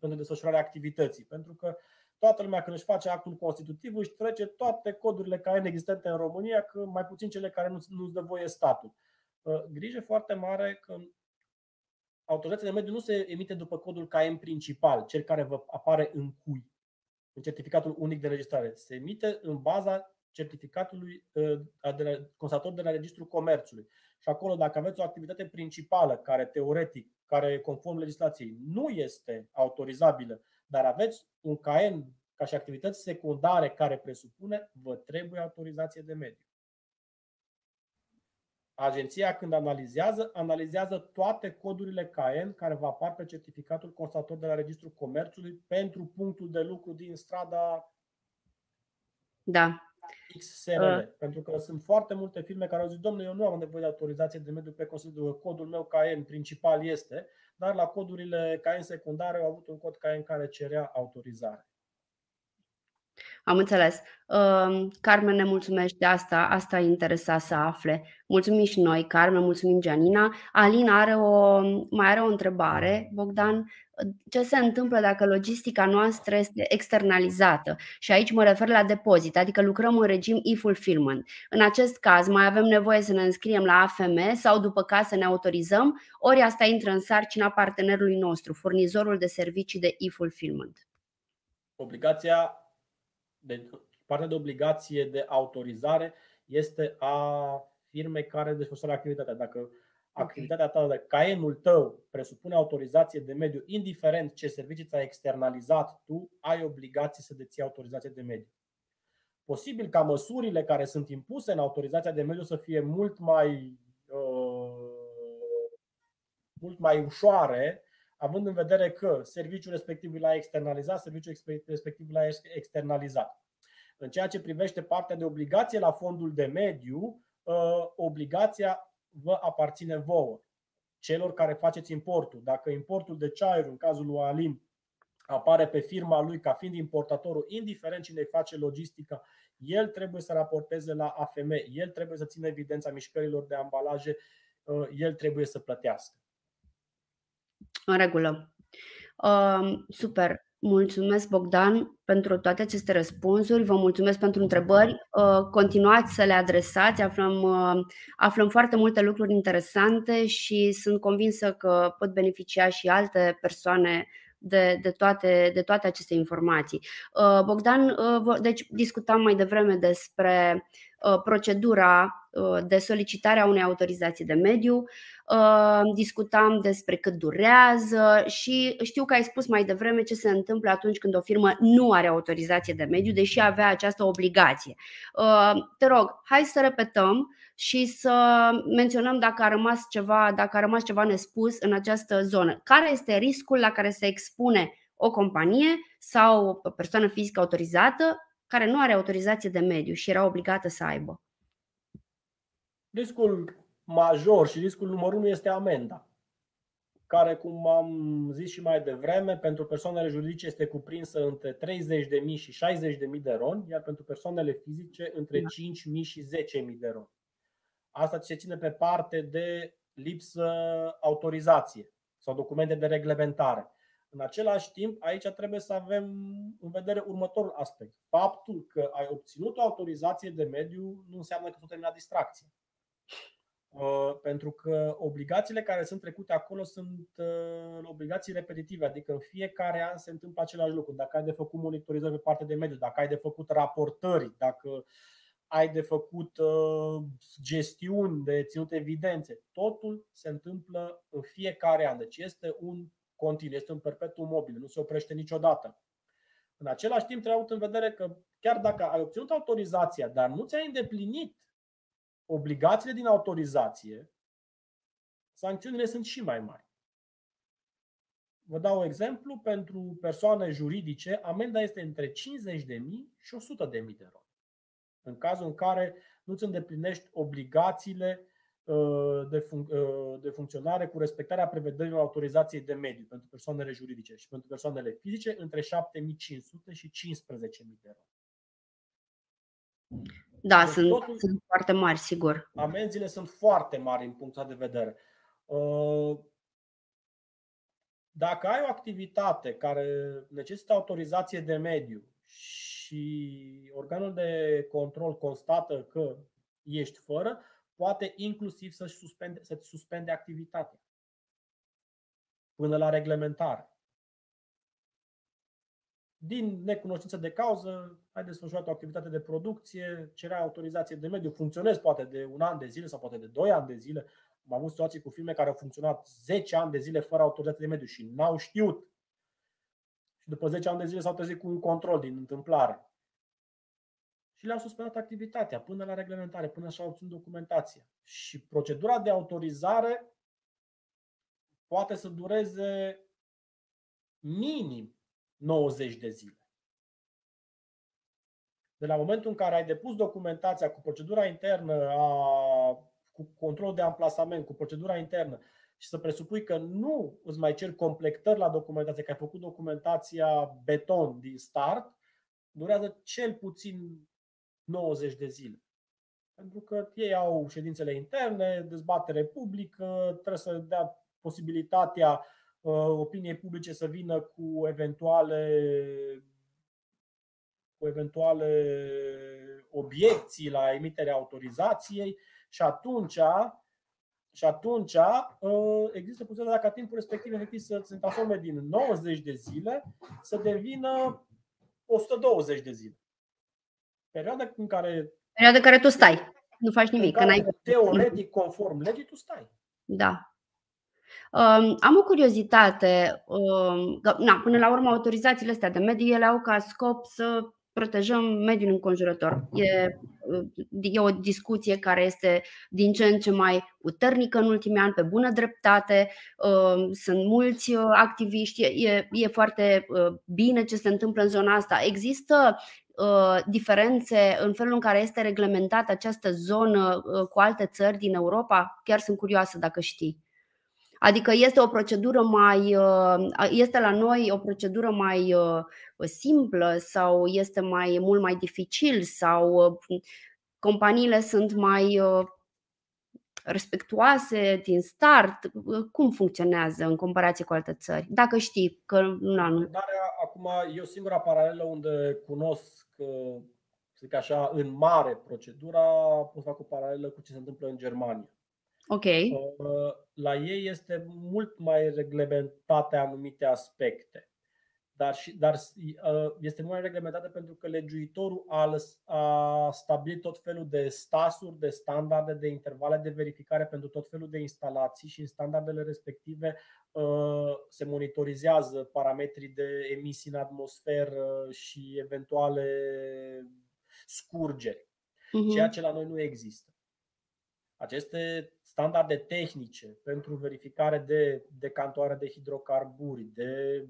pentru desfășurarea activității. Pentru că toată lumea când își face actul constitutiv își trece toate codurile KN existente în România, că mai puțin cele care nu, nu-ți dă voie statul. Uh, grijă foarte mare că autorizația de mediu nu se emite după codul KM principal, cel care vă apare în cui, în certificatul unic de registrare. Se emite în baza certificatului uh, de la, constator de la Registrul Comerțului. Și acolo, dacă aveți o activitate principală care teoretic, care conform legislației nu este autorizabilă, dar aveți un KN ca și activități secundare care presupune, vă trebuie autorizație de mediu. Agenția când analizează, analizează toate codurile KN care vă apar pe certificatul constator de la Registrul Comerțului pentru punctul de lucru din strada da. XSRL. Uh. Pentru că sunt foarte multe firme care au zis, domnule, eu nu am nevoie de autorizație de mediu pe considerul codul meu KN principal este, dar la codurile KN secundare au avut un cod KN care cerea autorizare. Am înțeles. Carmen ne mulțumește asta, asta e interesat să afle. Mulțumim și noi, Carmen, mulțumim Gianina. Alina are o, mai are o întrebare. Bogdan, ce se întâmplă dacă logistica noastră este externalizată? Și aici mă refer la depozit, adică lucrăm în regim e-fulfillment. În acest caz, mai avem nevoie să ne înscriem la AFM sau după ca să ne autorizăm, ori asta intră în sarcina partenerului nostru, furnizorul de servicii de e-fulfillment. Obligația de, partea de obligație de autorizare este a firmei care desfășoară activitatea. Dacă activitatea ta, de caenul tău presupune autorizație de mediu, indiferent ce servicii ți-ai externalizat, tu ai obligație să deții autorizație de mediu. Posibil ca măsurile care sunt impuse în autorizația de mediu să fie mult mai, uh, mult mai ușoare având în vedere că serviciul respectiv l-a externalizat, serviciul respectiv l-a externalizat. În ceea ce privește partea de obligație la fondul de mediu, ă, obligația vă aparține vouă, celor care faceți importul. Dacă importul de ceaiuri, în cazul lui Alin, apare pe firma lui ca fiind importatorul, indiferent cine îi face logistica, el trebuie să raporteze la AFM, el trebuie să țină evidența mișcărilor de ambalaje, ă, el trebuie să plătească. În regulă. Uh, super. Mulțumesc, Bogdan, pentru toate aceste răspunsuri. Vă mulțumesc pentru întrebări. Uh, continuați să le adresați. Aflăm, uh, aflăm foarte multe lucruri interesante și sunt convinsă că pot beneficia și alte persoane de, de, toate, de toate aceste informații. Uh, Bogdan, uh, deci discutam mai devreme despre uh, procedura de solicitare a unei autorizații de mediu, discutam despre cât durează și știu că ai spus mai devreme ce se întâmplă atunci când o firmă nu are autorizație de mediu, deși avea această obligație. Te rog, hai să repetăm și să menționăm dacă a rămas ceva, dacă a rămas ceva nespus în această zonă. Care este riscul la care se expune o companie sau o persoană fizică autorizată care nu are autorizație de mediu și era obligată să aibă? Riscul major și riscul numărul 1 este amenda, care, cum am zis și mai devreme, pentru persoanele juridice este cuprinsă între 30.000 și 60.000 de ron, iar pentru persoanele fizice între 5.000 da. și 10.000 de ron. Asta se ține pe parte de lipsă autorizație sau documente de reglementare. În același timp, aici trebuie să avem în vedere următorul aspect. Faptul că ai obținut o autorizație de mediu nu înseamnă că tu terminat distracție. Uh, pentru că obligațiile care sunt trecute acolo sunt uh, obligații repetitive, adică în fiecare an se întâmplă același lucru. Dacă ai de făcut monitorizări pe partea de mediu, dacă ai de făcut raportări, dacă ai de făcut uh, gestiuni, de ținut evidențe, totul se întâmplă în fiecare an. Deci este un continuu, este un perpetuum mobil, nu se oprește niciodată. În același timp, trebuie avut în vedere că chiar dacă ai obținut autorizația, dar nu ți-ai îndeplinit obligațiile din autorizație, sancțiunile sunt și mai mari. Vă dau un exemplu, pentru persoane juridice, amenda este între 50.000 și 100.000 de ron. În cazul în care nu îți îndeplinești obligațiile uh, de, func- uh, de funcționare cu respectarea prevederilor autorizației de mediu pentru persoanele juridice și pentru persoanele fizice între 7500 și 15000 de ron. Da, deci sunt, totul, sunt foarte mari, sigur. Amenziile sunt foarte mari în punctul de vedere. Uh, dacă ai o activitate care necesită autorizație de mediu și organul de control constată că ești fără, poate inclusiv să-și suspende, să-ți suspende activitatea până la reglementare din necunoștință de cauză, ai desfășurat o activitate de producție, cerea autorizație de mediu, funcționezi poate de un an de zile sau poate de doi ani de zile. Am avut situații cu firme care au funcționat 10 ani de zile fără autorizație de mediu și n-au știut. Și după 10 ani de zile s-au trezit cu un control din întâmplare. Și le-au suspendat activitatea până la reglementare, până și-au obținut documentația. Și procedura de autorizare poate să dureze minim 90 de zile. De la momentul în care ai depus documentația cu procedura internă, a, cu control de amplasament, cu procedura internă și să presupui că nu îți mai cer completări la documentație, că ai făcut documentația beton din start, durează cel puțin 90 de zile. Pentru că ei au ședințele interne, dezbatere publică, trebuie să dea posibilitatea Uh, opiniei publice să vină cu eventuale cu eventuale obiecții la emiterea autorizației și atunci și atunci uh, există posibilitatea ca timpul respectiv efectiv să se transforme din 90 de zile să devină 120 de zile. Perioada în care Perioada în care tu stai, nu faci nimic. În care, teoretic, conform legii, tu stai. Da. Am o curiozitate. Na, până la urmă, autorizațiile astea de mediu ele au ca scop să protejăm mediul înconjurător. E, e o discuție care este din ce în ce mai puternică în ultimii ani, pe bună dreptate. Sunt mulți activiști, e, e foarte bine ce se întâmplă în zona asta. Există diferențe în felul în care este reglementată această zonă cu alte țări din Europa? Chiar sunt curioasă dacă știi. Adică este o procedură mai uh, este la noi o procedură mai uh, simplă sau este mai mult mai dificil sau uh, companiile sunt mai respectuoase din start? Cum funcționează în comparație cu alte țări? Dacă știi că nu nu. Acum, eu singura paralelă unde cunosc zic așa, în mare procedura, pot fac o paralelă cu ce se întâmplă în Germania. Ok. Uh, la ei este mult mai reglementate anumite aspecte. Dar, și, dar uh, este mult mai reglementată pentru că legiuitorul a, a stabilit tot felul de stasuri, de standarde, de intervale de verificare pentru tot felul de instalații și în standardele respective uh, se monitorizează parametrii de emisii în atmosferă și eventuale scurgeri, uh-huh. ceea ce la noi nu există. Aceste standarde tehnice pentru verificare de decantoare de hidrocarburi, de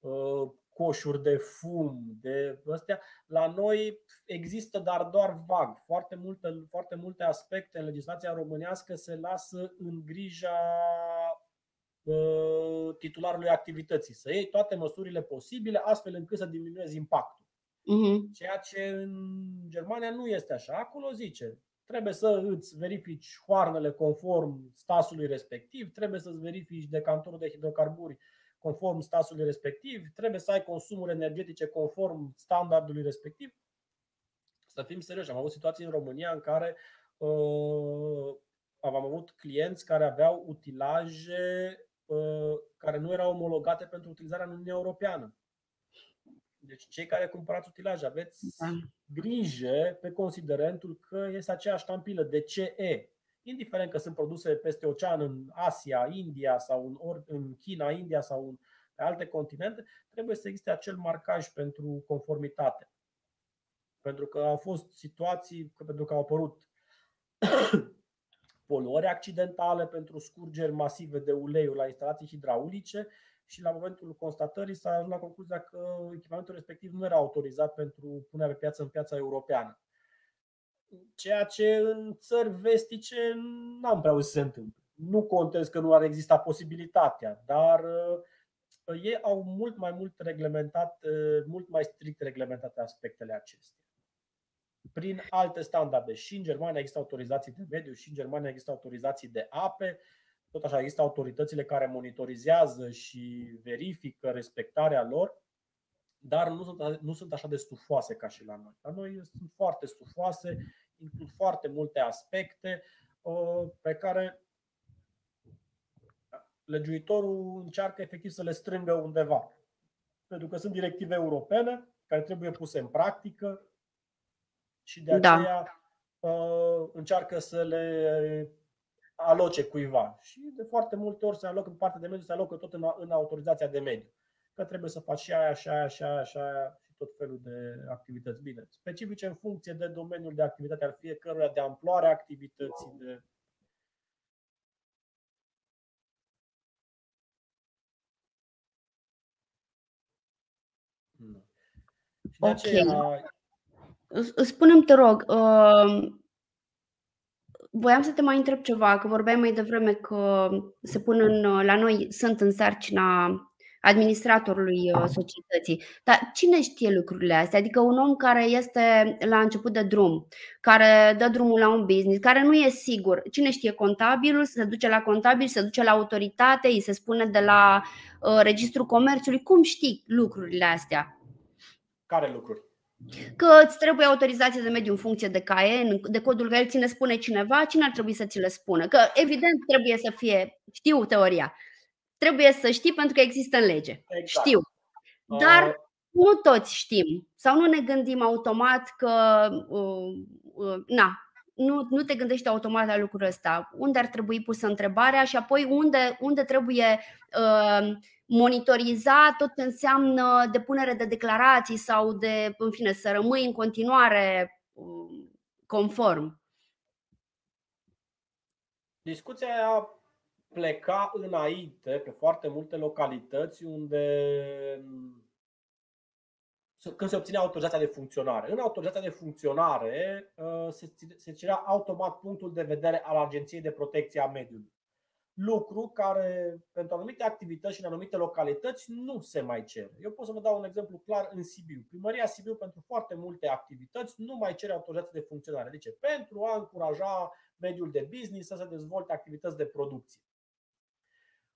uh, coșuri de fum, de astea. La noi există, dar doar vag. Foarte multe, foarte multe aspecte în legislația românească se lasă în grija uh, titularului activității. Să iei toate măsurile posibile astfel încât să diminuezi impactul. Uh-huh. Ceea ce în Germania nu este așa. Acolo zice, trebuie să îți verifici hoarnele conform stasului respectiv, trebuie să-ți verifici decantorul de hidrocarburi conform stasului respectiv, trebuie să ai consumuri energetice conform standardului respectiv. Să fim serioși, am avut situații în România în care uh, am avut clienți care aveau utilaje uh, care nu erau omologate pentru utilizarea în Uniunea Europeană. Deci cei care cumpărați utilaje aveți da. grijă pe considerentul că este aceeași tampilă de CE. Indiferent că sunt produse peste ocean în Asia, India sau în, or, în China, India sau în pe alte continente, trebuie să existe acel marcaj pentru conformitate. Pentru că au fost situații, pentru că au apărut poluări accidentale pentru scurgeri masive de uleiuri la instalații hidraulice și la momentul constatării s-a ajuns la concluzia că echipamentul respectiv nu era autorizat pentru punerea pe piață în piața europeană. Ceea ce în țări vestice n-am prea auzit să se întâmple. Nu contez că nu ar exista posibilitatea, dar uh, ei au mult mai mult reglementat, uh, mult mai strict reglementate aspectele acestea. Prin alte standarde. Și în Germania există autorizații de mediu, și în Germania există autorizații de ape, tot așa există autoritățile care monitorizează și verifică respectarea lor, dar nu sunt, nu sunt așa de stufoase ca și la noi. La noi sunt foarte stufoase, includ foarte multe aspecte uh, pe care legiuitorul încearcă efectiv să le strângă undeva. Pentru că sunt directive europene care trebuie puse în practică și de da. aceea da. încearcă să le aloce cuiva. Și de foarte multe ori se alocă în partea de mediu, se alocă tot în, în autorizația de mediu. Că trebuie să faci și aia, și aia, și aia, și aia și tot felul de activități. Bine, specifice în funcție de domeniul de activitate al fiecăruia, de amploarea activității, de Și de aceea... Spune-mi, te rog, uh, Voiam să te mai întreb ceva, că vorbeai mai devreme că se pun în, la noi, sunt în sarcina administratorului uh, societății. Dar cine știe lucrurile astea? Adică un om care este la început de drum, care dă drumul la un business, care nu e sigur. Cine știe contabilul, se duce la contabil, se duce la autoritate, îi se spune de la uh, Registrul Comerțului. Cum știi lucrurile astea? Care lucruri? Că îți trebuie autorizație de mediu în funcție de CAE, de codul care ține spune cineva, cine ar trebui să ți le spună? Că evident trebuie să fie, știu teoria, trebuie să știi pentru că există în lege. Exact. Știu. Dar uh... nu toți știm sau nu ne gândim automat că, uh, uh, na, nu, nu te gândești automat la lucrul ăsta. Unde ar trebui pusă întrebarea și apoi unde, unde trebuie uh, monitoriza tot ce înseamnă depunere de declarații sau de, în fine, să rămâi în continuare uh, conform. Discuția pleca înainte pe foarte multe localități unde când se obține autorizația de funcționare. În autorizația de funcționare uh, se cerea automat punctul de vedere al Agenției de Protecție a Mediului. Lucru care, pentru anumite activități și în anumite localități, nu se mai cere. Eu pot să vă dau un exemplu clar în Sibiu. Primăria Sibiu, pentru foarte multe activități, nu mai cere autorizație de funcționare. De ce? Pentru a încuraja mediul de business să se dezvolte activități de producție.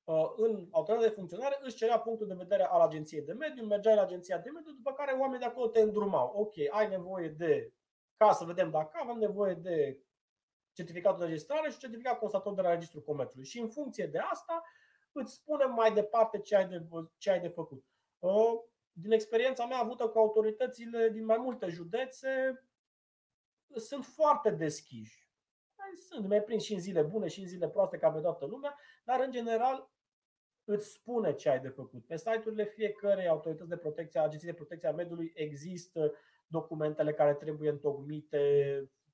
Uh, în autoritatea de funcționare își cerea punctul de vedere al agenției de mediu, mergeai la agenția de mediu, după care oamenii de acolo te îndrumau. Ok, ai nevoie de, ca să vedem dacă avem nevoie de certificatul de registrare și certificat constator de la Registrul Comerțului. Și în funcție de asta îți spunem mai departe ce ai de, ce ai de făcut. Uh, din experiența mea avută cu autoritățile din mai multe județe, sunt foarte deschiși. Sunt, mai prins și în zile bune și în zile proaste ca pe toată lumea, dar în general îți spune ce ai de făcut. Pe site-urile fiecărei autorități de protecție, agenții de protecție a mediului există documentele care trebuie întocmite,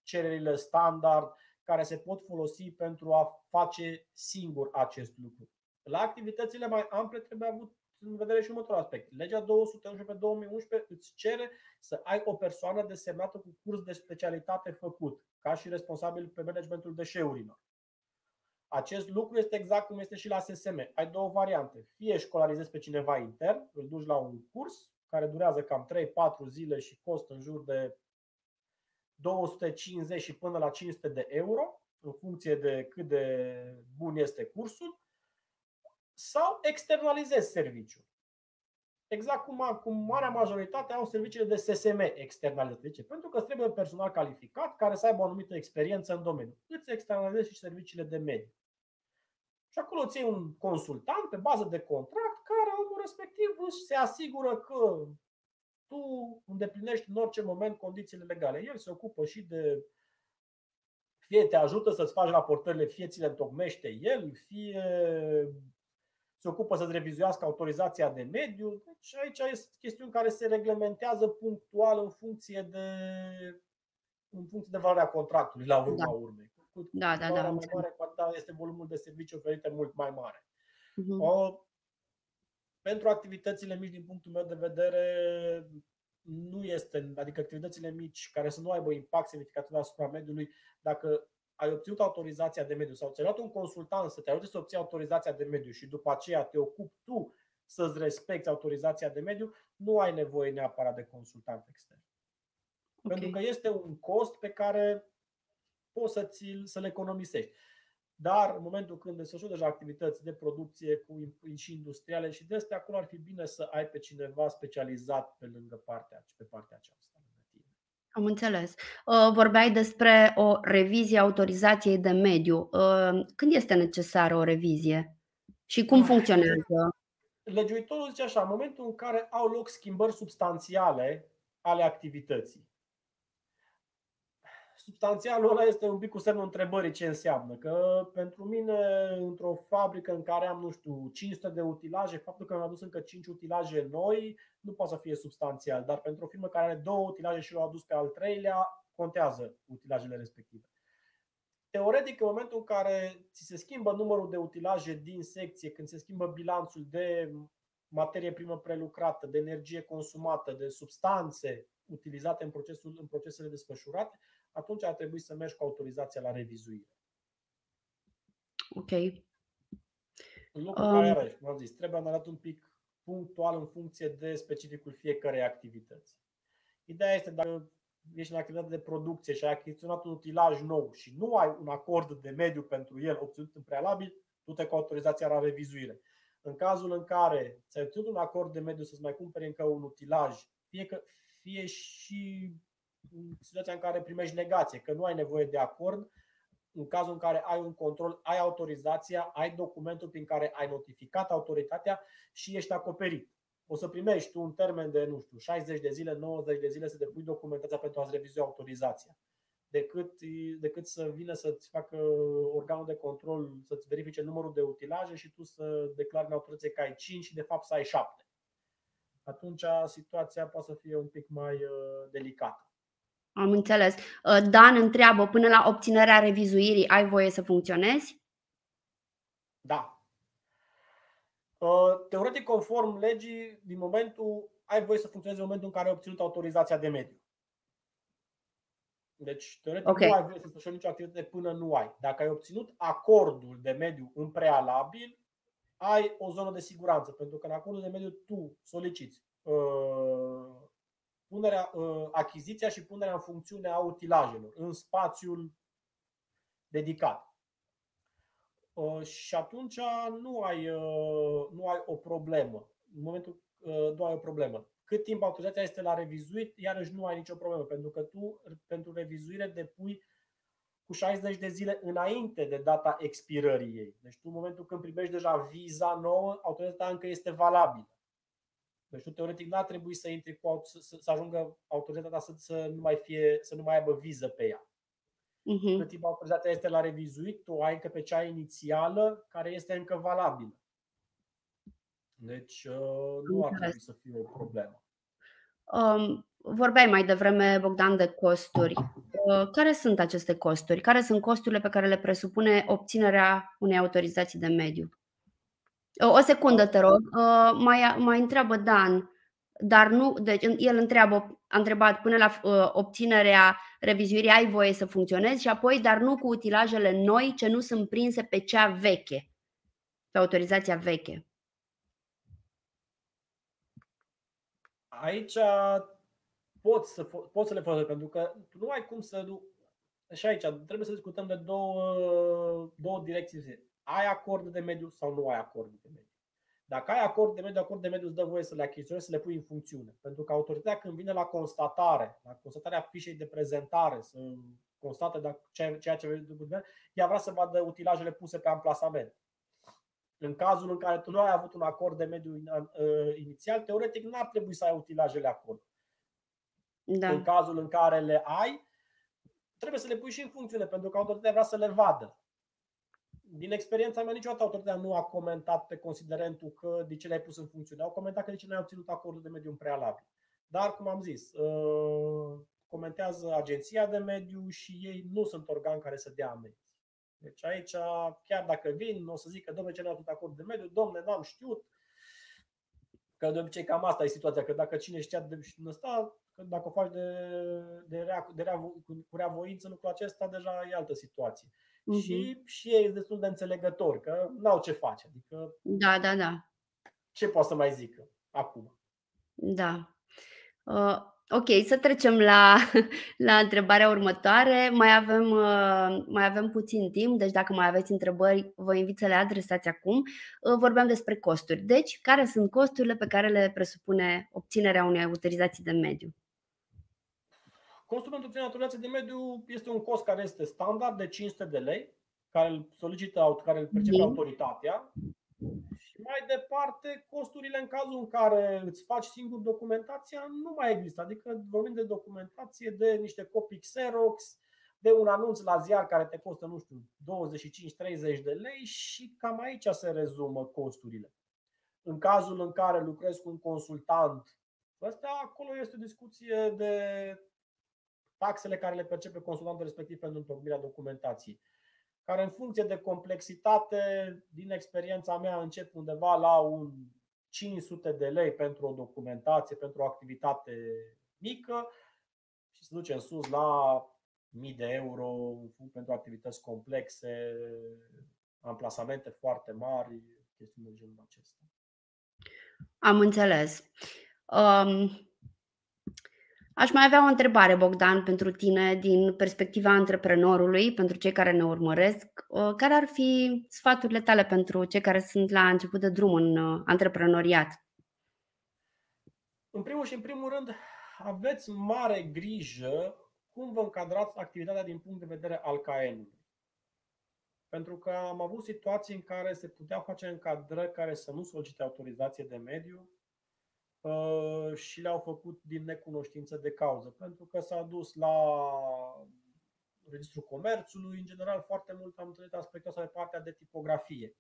cererile standard care se pot folosi pentru a face singur acest lucru. La activitățile mai ample trebuie avut în vedere și următorul aspect. Legea 211 pe 2011 îți cere să ai o persoană desemnată cu curs de specialitate făcut, ca și responsabil pe managementul deșeurilor. Acest lucru este exact cum este și la SSM. Ai două variante. Fie școlarizezi pe cineva intern, îl duci la un curs care durează cam 3-4 zile și costă în jur de 250 și până la 500 de euro, în funcție de cât de bun este cursul, sau externalizezi serviciul. Exact cum, cum marea majoritate au serviciile de SSM externalizate. De Pentru că trebuie personal calificat care să aibă o anumită experiență în domeniu. Îți externalizezi și serviciile de mediu. Și acolo îți iei un consultant pe bază de contract care omul respectiv se asigură că tu îndeplinești în orice moment condițiile legale. El se ocupă și de fie te ajută să-ți faci raportările, fie ți le întocmește el, fie se ocupă să-ți revizuiască autorizația de mediu. Deci aici este chestiuni care se reglementează punctual în funcție de, în funcție de valoarea contractului, la urma da. urmei. Cu da, da, da, mai mare, cu este volumul de servicii oferite mult mai mare. Uh-huh. O, pentru activitățile mici, din punctul meu de vedere, nu este, adică activitățile mici care să nu aibă impact semnificativ asupra mediului, dacă ai obținut autorizația de mediu sau ți-ai luat un consultant să te ajute să obții autorizația de mediu și după aceea te ocupi tu să-ți respecti autorizația de mediu, nu ai nevoie neapărat de consultant extern. Okay. Pentru că este un cost pe care poți să ți să le economisești. Dar în momentul când desfășori deja activități de producție cu și industriale și de astea, acolo ar fi bine să ai pe cineva specializat pe lângă partea, pe partea aceasta. Am înțeles. Uh, vorbeai despre o revizie a autorizației de mediu. Uh, când este necesară o revizie și cum ah, funcționează? Legiuitorul zice așa, în momentul în care au loc schimbări substanțiale ale activității substanțialul ăla este un pic cu semnul întrebării ce înseamnă. Că pentru mine, într-o fabrică în care am, nu știu, 500 de utilaje, faptul că mi-am adus încă 5 utilaje noi nu poate să fie substanțial. Dar pentru o firmă care are două utilaje și l-a adus pe al treilea, contează utilajele respective. Teoretic, în momentul în care ți se schimbă numărul de utilaje din secție, când se schimbă bilanțul de materie primă prelucrată, de energie consumată, de substanțe utilizate în, procesul, în procesele desfășurate, atunci ar trebui să mergi cu autorizația la revizuire. Ok. În lucru um... care, iarăși, cum am zis, trebuie analizat un pic punctual în funcție de specificul fiecarei activități. Ideea este dacă ești în activitate de producție și ai achiziționat un utilaj nou și nu ai un acord de mediu pentru el obținut în prealabil, tu te cu autorizația la revizuire. În cazul în care ți-ai obținut un acord de mediu să-ți mai cumperi încă un utilaj, fie, că, fie și în situația în care primești negație, că nu ai nevoie de acord, în cazul în care ai un control, ai autorizația, ai documentul prin care ai notificat autoritatea și ești acoperit. O să primești tu un termen de, nu știu, 60 de zile, 90 de zile să depui documentația pentru a-ți revizui autorizația. Decât, decât să vină să-ți facă organul de control, să-ți verifice numărul de utilaje și tu să declari în autorizație că ai 5 și de fapt să ai 7. Atunci situația poate să fie un pic mai uh, delicată. Am înțeles. Uh, Dan întreabă, până la obținerea revizuirii, ai voie să funcționezi? Da. Uh, teoretic, conform legii, din momentul ai voie să funcționezi în momentul în care ai obținut autorizația de mediu. Deci, teoretic, okay. nu ai voie să desfășori nicio activitate până nu ai. Dacă ai obținut acordul de mediu în prealabil, ai o zonă de siguranță, pentru că în acordul de mediu tu soliciți uh, punerea, uh, achiziția și punerea în funcțiune a utilajelor în spațiul dedicat. Uh, și atunci nu ai, uh, nu ai o problemă. În momentul nu ai o problemă. Cât timp autorizația este la revizuit, iarăși nu ai nicio problemă, pentru că tu pentru revizuire depui cu 60 de zile înainte de data expirării ei. Deci tu în momentul când primești deja viza nouă, autorizația încă este valabilă. Deci tu teoretic n-ar trebui să intri cu să, să ajungă autoritatea să, să nu mai fie să nu mai aibă viză pe ea. Uh-huh. Cât timp autoritatea este la revizuit, tu ai încă pe cea inițială care este încă valabilă. Deci uh, nu ar trebui să fie o problemă. Um, vorbeai mai devreme, Bogdan, de costuri. Uh, care sunt aceste costuri? Care sunt costurile pe care le presupune obținerea unei autorizații de mediu? O secundă, te rog. Mai, mai întreabă Dan, dar nu, deci el întreabă, a întrebat până la obținerea revizuirii ai voie să funcționezi și apoi, dar nu cu utilajele noi ce nu sunt prinse pe cea veche, pe autorizația veche. Aici poți să, poți să le folosești, pentru că tu nu ai cum să. Și aici trebuie să discutăm de două, două direcții. Ai acord de mediu sau nu ai acord de mediu? Dacă ai acord de mediu, acord de mediu îți dă voie să le achiziționezi, să le pui în funcțiune. Pentru că autoritatea când vine la constatare, la constatarea fișei de prezentare, să constate dacă ceea ce vede, ea vrea să vadă utilajele puse pe amplasament. În cazul în care tu nu ai avut un acord de mediu uh, inițial, teoretic nu ar trebui să ai utilajele acolo. Da. În cazul în care le ai, trebuie să le pui și în funcțiune, pentru că autoritatea vrea să le vadă. Din experiența mea, niciodată autoritatea nu a comentat pe considerentul că de ce le-ai pus în funcțiune. Au comentat că de ce nu ai obținut acordul de mediu în prealabil. Dar, cum am zis, uh, comentează agenția de mediu și ei nu sunt organ care să dea amenzi. Deci aici, chiar dacă vin, o să zic că domnule, ce ne-a acord de mediu, domnule, n-am știut, Că de obicei cam asta e situația, că dacă cine știa de ăsta, că dacă o faci de, de, rea, de rea, cu rea voință lucrul acesta, deja e altă situație. Uh-huh. Și, și ei sunt destul de înțelegători, că n-au ce face. Adică, da, da, da. Ce poate să mai zică acum? Da. Uh, Ok, să trecem la, la întrebarea următoare. Mai avem, uh, mai avem puțin timp, deci dacă mai aveți întrebări, vă invit să le adresați acum. Uh, vorbeam despre costuri. Deci, care sunt costurile pe care le presupune obținerea unei autorizații de mediu? Costul pentru obținerea autorizației de mediu este un cost care este standard de 500 de lei, care îl solicită, care îl percepe autoritatea și mai departe, costurile în cazul în care îți faci singur documentația nu mai există. Adică vorbim de documentație, de niște copii Xerox, de un anunț la ziar care te costă, nu știu, 25-30 de lei și cam aici se rezumă costurile. În cazul în care lucrezi cu un consultant, ăsta acolo este o discuție de taxele care le percepe consultantul respectiv pentru întocmirea documentației care în funcție de complexitate, din experiența mea, încep undeva la un 500 de lei pentru o documentație, pentru o activitate mică și se duce în sus la 1000 de euro pentru activități complexe, amplasamente foarte mari, chestiuni de genul acesta. Am înțeles. Um, Aș mai avea o întrebare, Bogdan, pentru tine din perspectiva antreprenorului, pentru cei care ne urmăresc. Care ar fi sfaturile tale pentru cei care sunt la început de drum în uh, antreprenoriat? În primul și în primul rând, aveți mare grijă cum vă încadrați activitatea din punct de vedere al caenului. Pentru că am avut situații în care se putea face încadrări care să nu solicite autorizație de mediu, Uh, și le-au făcut din necunoștință de cauză, pentru că s-a dus la Registrul Comerțului. În general, foarte mult am întâlnit aspectul ăsta de partea de tipografie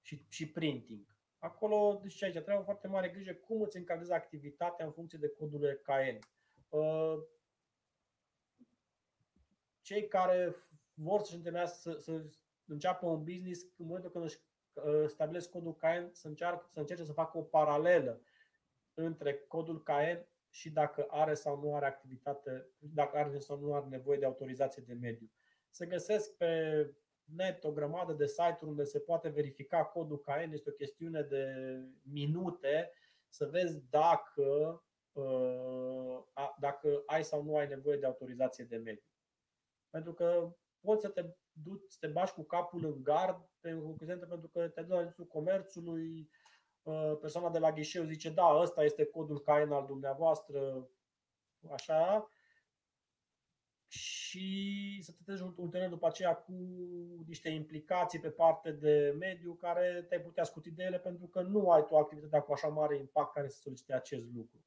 și, și printing. Acolo, deci aici, trebuie foarte mare grijă cum îți încadrezi activitatea în funcție de codul KN. Uh, cei care vor să-și să, să înceapă un business, în momentul când își uh, stabilesc codul KN, să, încearcă, să încerce să facă o paralelă între codul KN și dacă are sau nu are activitate, dacă are sau nu are nevoie de autorizație de mediu. Se găsesc pe net o grămadă de site-uri unde se poate verifica codul KN, este o chestiune de minute să vezi dacă, uh, dacă ai sau nu ai nevoie de autorizație de mediu. Pentru că poți să te duci, să te bași cu capul în gard pentru că te duci la comerțului, Uh, persoana de la ghișeu zice da, ăsta este codul CAEN al dumneavoastră, așa, și să te treci ulterior după aceea cu niște implicații pe parte de mediu care te-ai putea scuti de ele pentru că nu ai tu activitatea cu așa mare impact care să solicite acest lucru.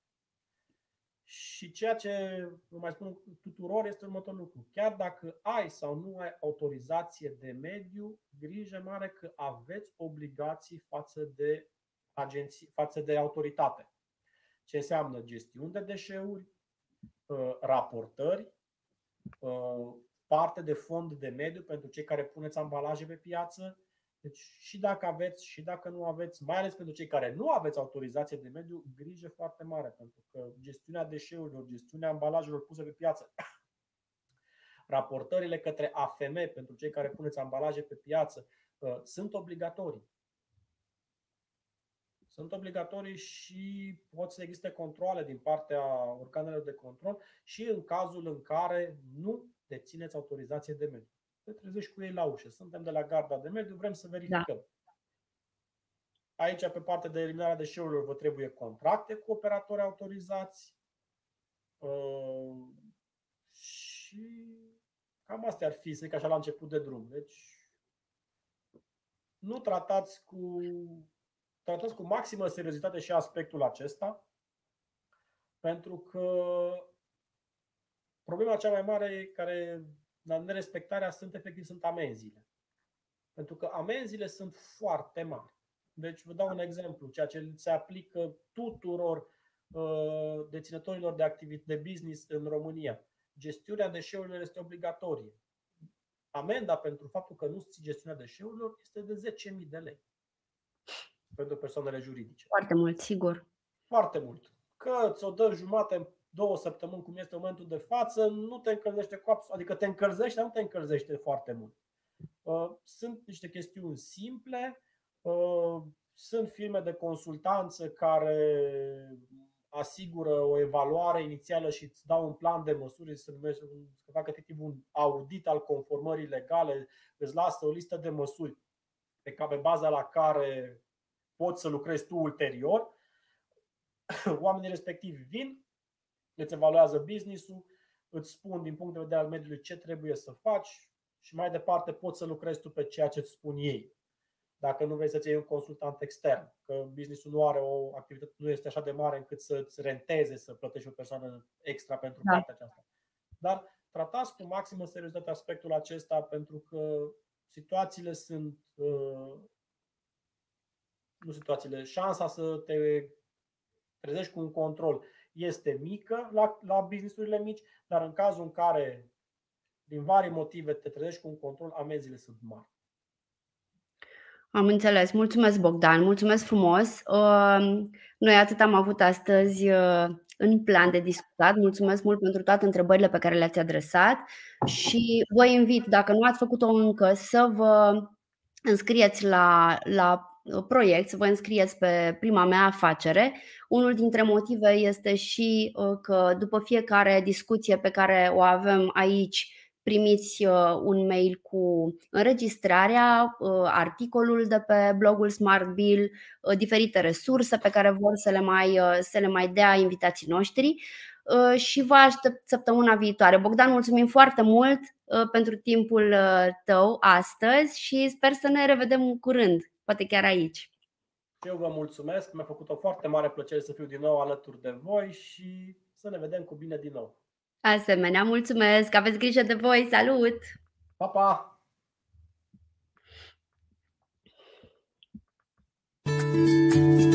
Și ceea ce vă mai spun tuturor este următorul lucru. Chiar dacă ai sau nu ai autorizație de mediu, grijă mare că aveți obligații față de agenții, față de autoritate. Ce înseamnă gestiuni de deșeuri, uh, raportări, uh, parte de fond de mediu pentru cei care puneți ambalaje pe piață, Deci și dacă aveți și dacă nu aveți, mai ales pentru cei care nu aveți autorizație de mediu, grijă foarte mare, pentru că gestiunea deșeurilor, gestiunea ambalajelor puse pe piață, raportările către AFM pentru cei care puneți ambalaje pe piață uh, sunt obligatorii. Sunt obligatorii și pot să existe controle din partea organelor de control și în cazul în care nu dețineți autorizație de mediu te trezești cu ei la ușă. Suntem de la garda de mediu, vrem să verificăm. Da. Aici, pe partea de eliminarea deșeurilor, vă trebuie contracte cu operatori autorizați. Uh, și cam astea ar fi, să zic așa, la început de drum. Deci, nu tratați cu, tratați cu maximă seriozitate și aspectul acesta, pentru că problema cea mai mare care dar nerespectarea sunt efectiv sunt amenziile. Pentru că amenziile sunt foarte mari. Deci vă dau un exemplu, ceea ce se aplică tuturor uh, deținătorilor de activități de business în România. Gestiunea deșeurilor este obligatorie. Amenda pentru faptul că nu ții gestiunea deșeurilor este de 10.000 de lei pentru persoanele juridice. Foarte mult, sigur. Foarte mult. Că ți-o dă jumate două săptămâni, cum este momentul de față, nu te încălzește cu apă, adică te încălzește, dar nu te încălzește foarte mult. Uh, sunt niște chestiuni simple, uh, sunt firme de consultanță care asigură o evaluare inițială și îți dau un plan de măsuri, să, numește, să facă efectiv un audit al conformării legale, îți lasă o listă de măsuri pe, care, pe baza la care poți să lucrezi tu ulterior. Oamenii respectivi vin, îți evaluează business-ul, îți spun din punct de vedere al mediului ce trebuie să faci și mai departe poți să lucrezi tu pe ceea ce îți spun ei. Dacă nu vrei să-ți iei un consultant extern, că businessul nu are o activitate, nu este așa de mare încât să-ți renteze să plătești o persoană extra pentru da. partea aceasta. Dar tratați cu maximă seriozitate aspectul acesta pentru că situațiile sunt uh, nu situațiile, șansa să te trezești cu un control este mică la, la businessurile mici, dar în cazul în care din vari motive te trezești cu un control, amenziile sunt mari. Am înțeles. Mulțumesc, Bogdan. Mulțumesc frumos. Uh, noi atât am avut astăzi uh, în plan de discutat. Mulțumesc mult pentru toate întrebările pe care le-ați adresat și vă invit, dacă nu ați făcut-o încă, să vă înscrieți la, la proiect, să vă înscrieți pe prima mea afacere. Unul dintre motive este și uh, că după fiecare discuție pe care o avem aici, primiți uh, un mail cu înregistrarea, uh, articolul de pe blogul Smart Bill, diferite resurse pe care vor să le mai, să le mai dea invitații noștri și vă aștept săptămâna viitoare. Bogdan, mulțumim foarte mult pentru timpul tău astăzi și sper să ne revedem curând poate chiar aici. Eu vă mulțumesc, mi-a făcut o foarte mare plăcere să fiu din nou alături de voi și să ne vedem cu bine din nou. Asemenea, mulțumesc, aveți grijă de voi, salut! Pa, pa! thank you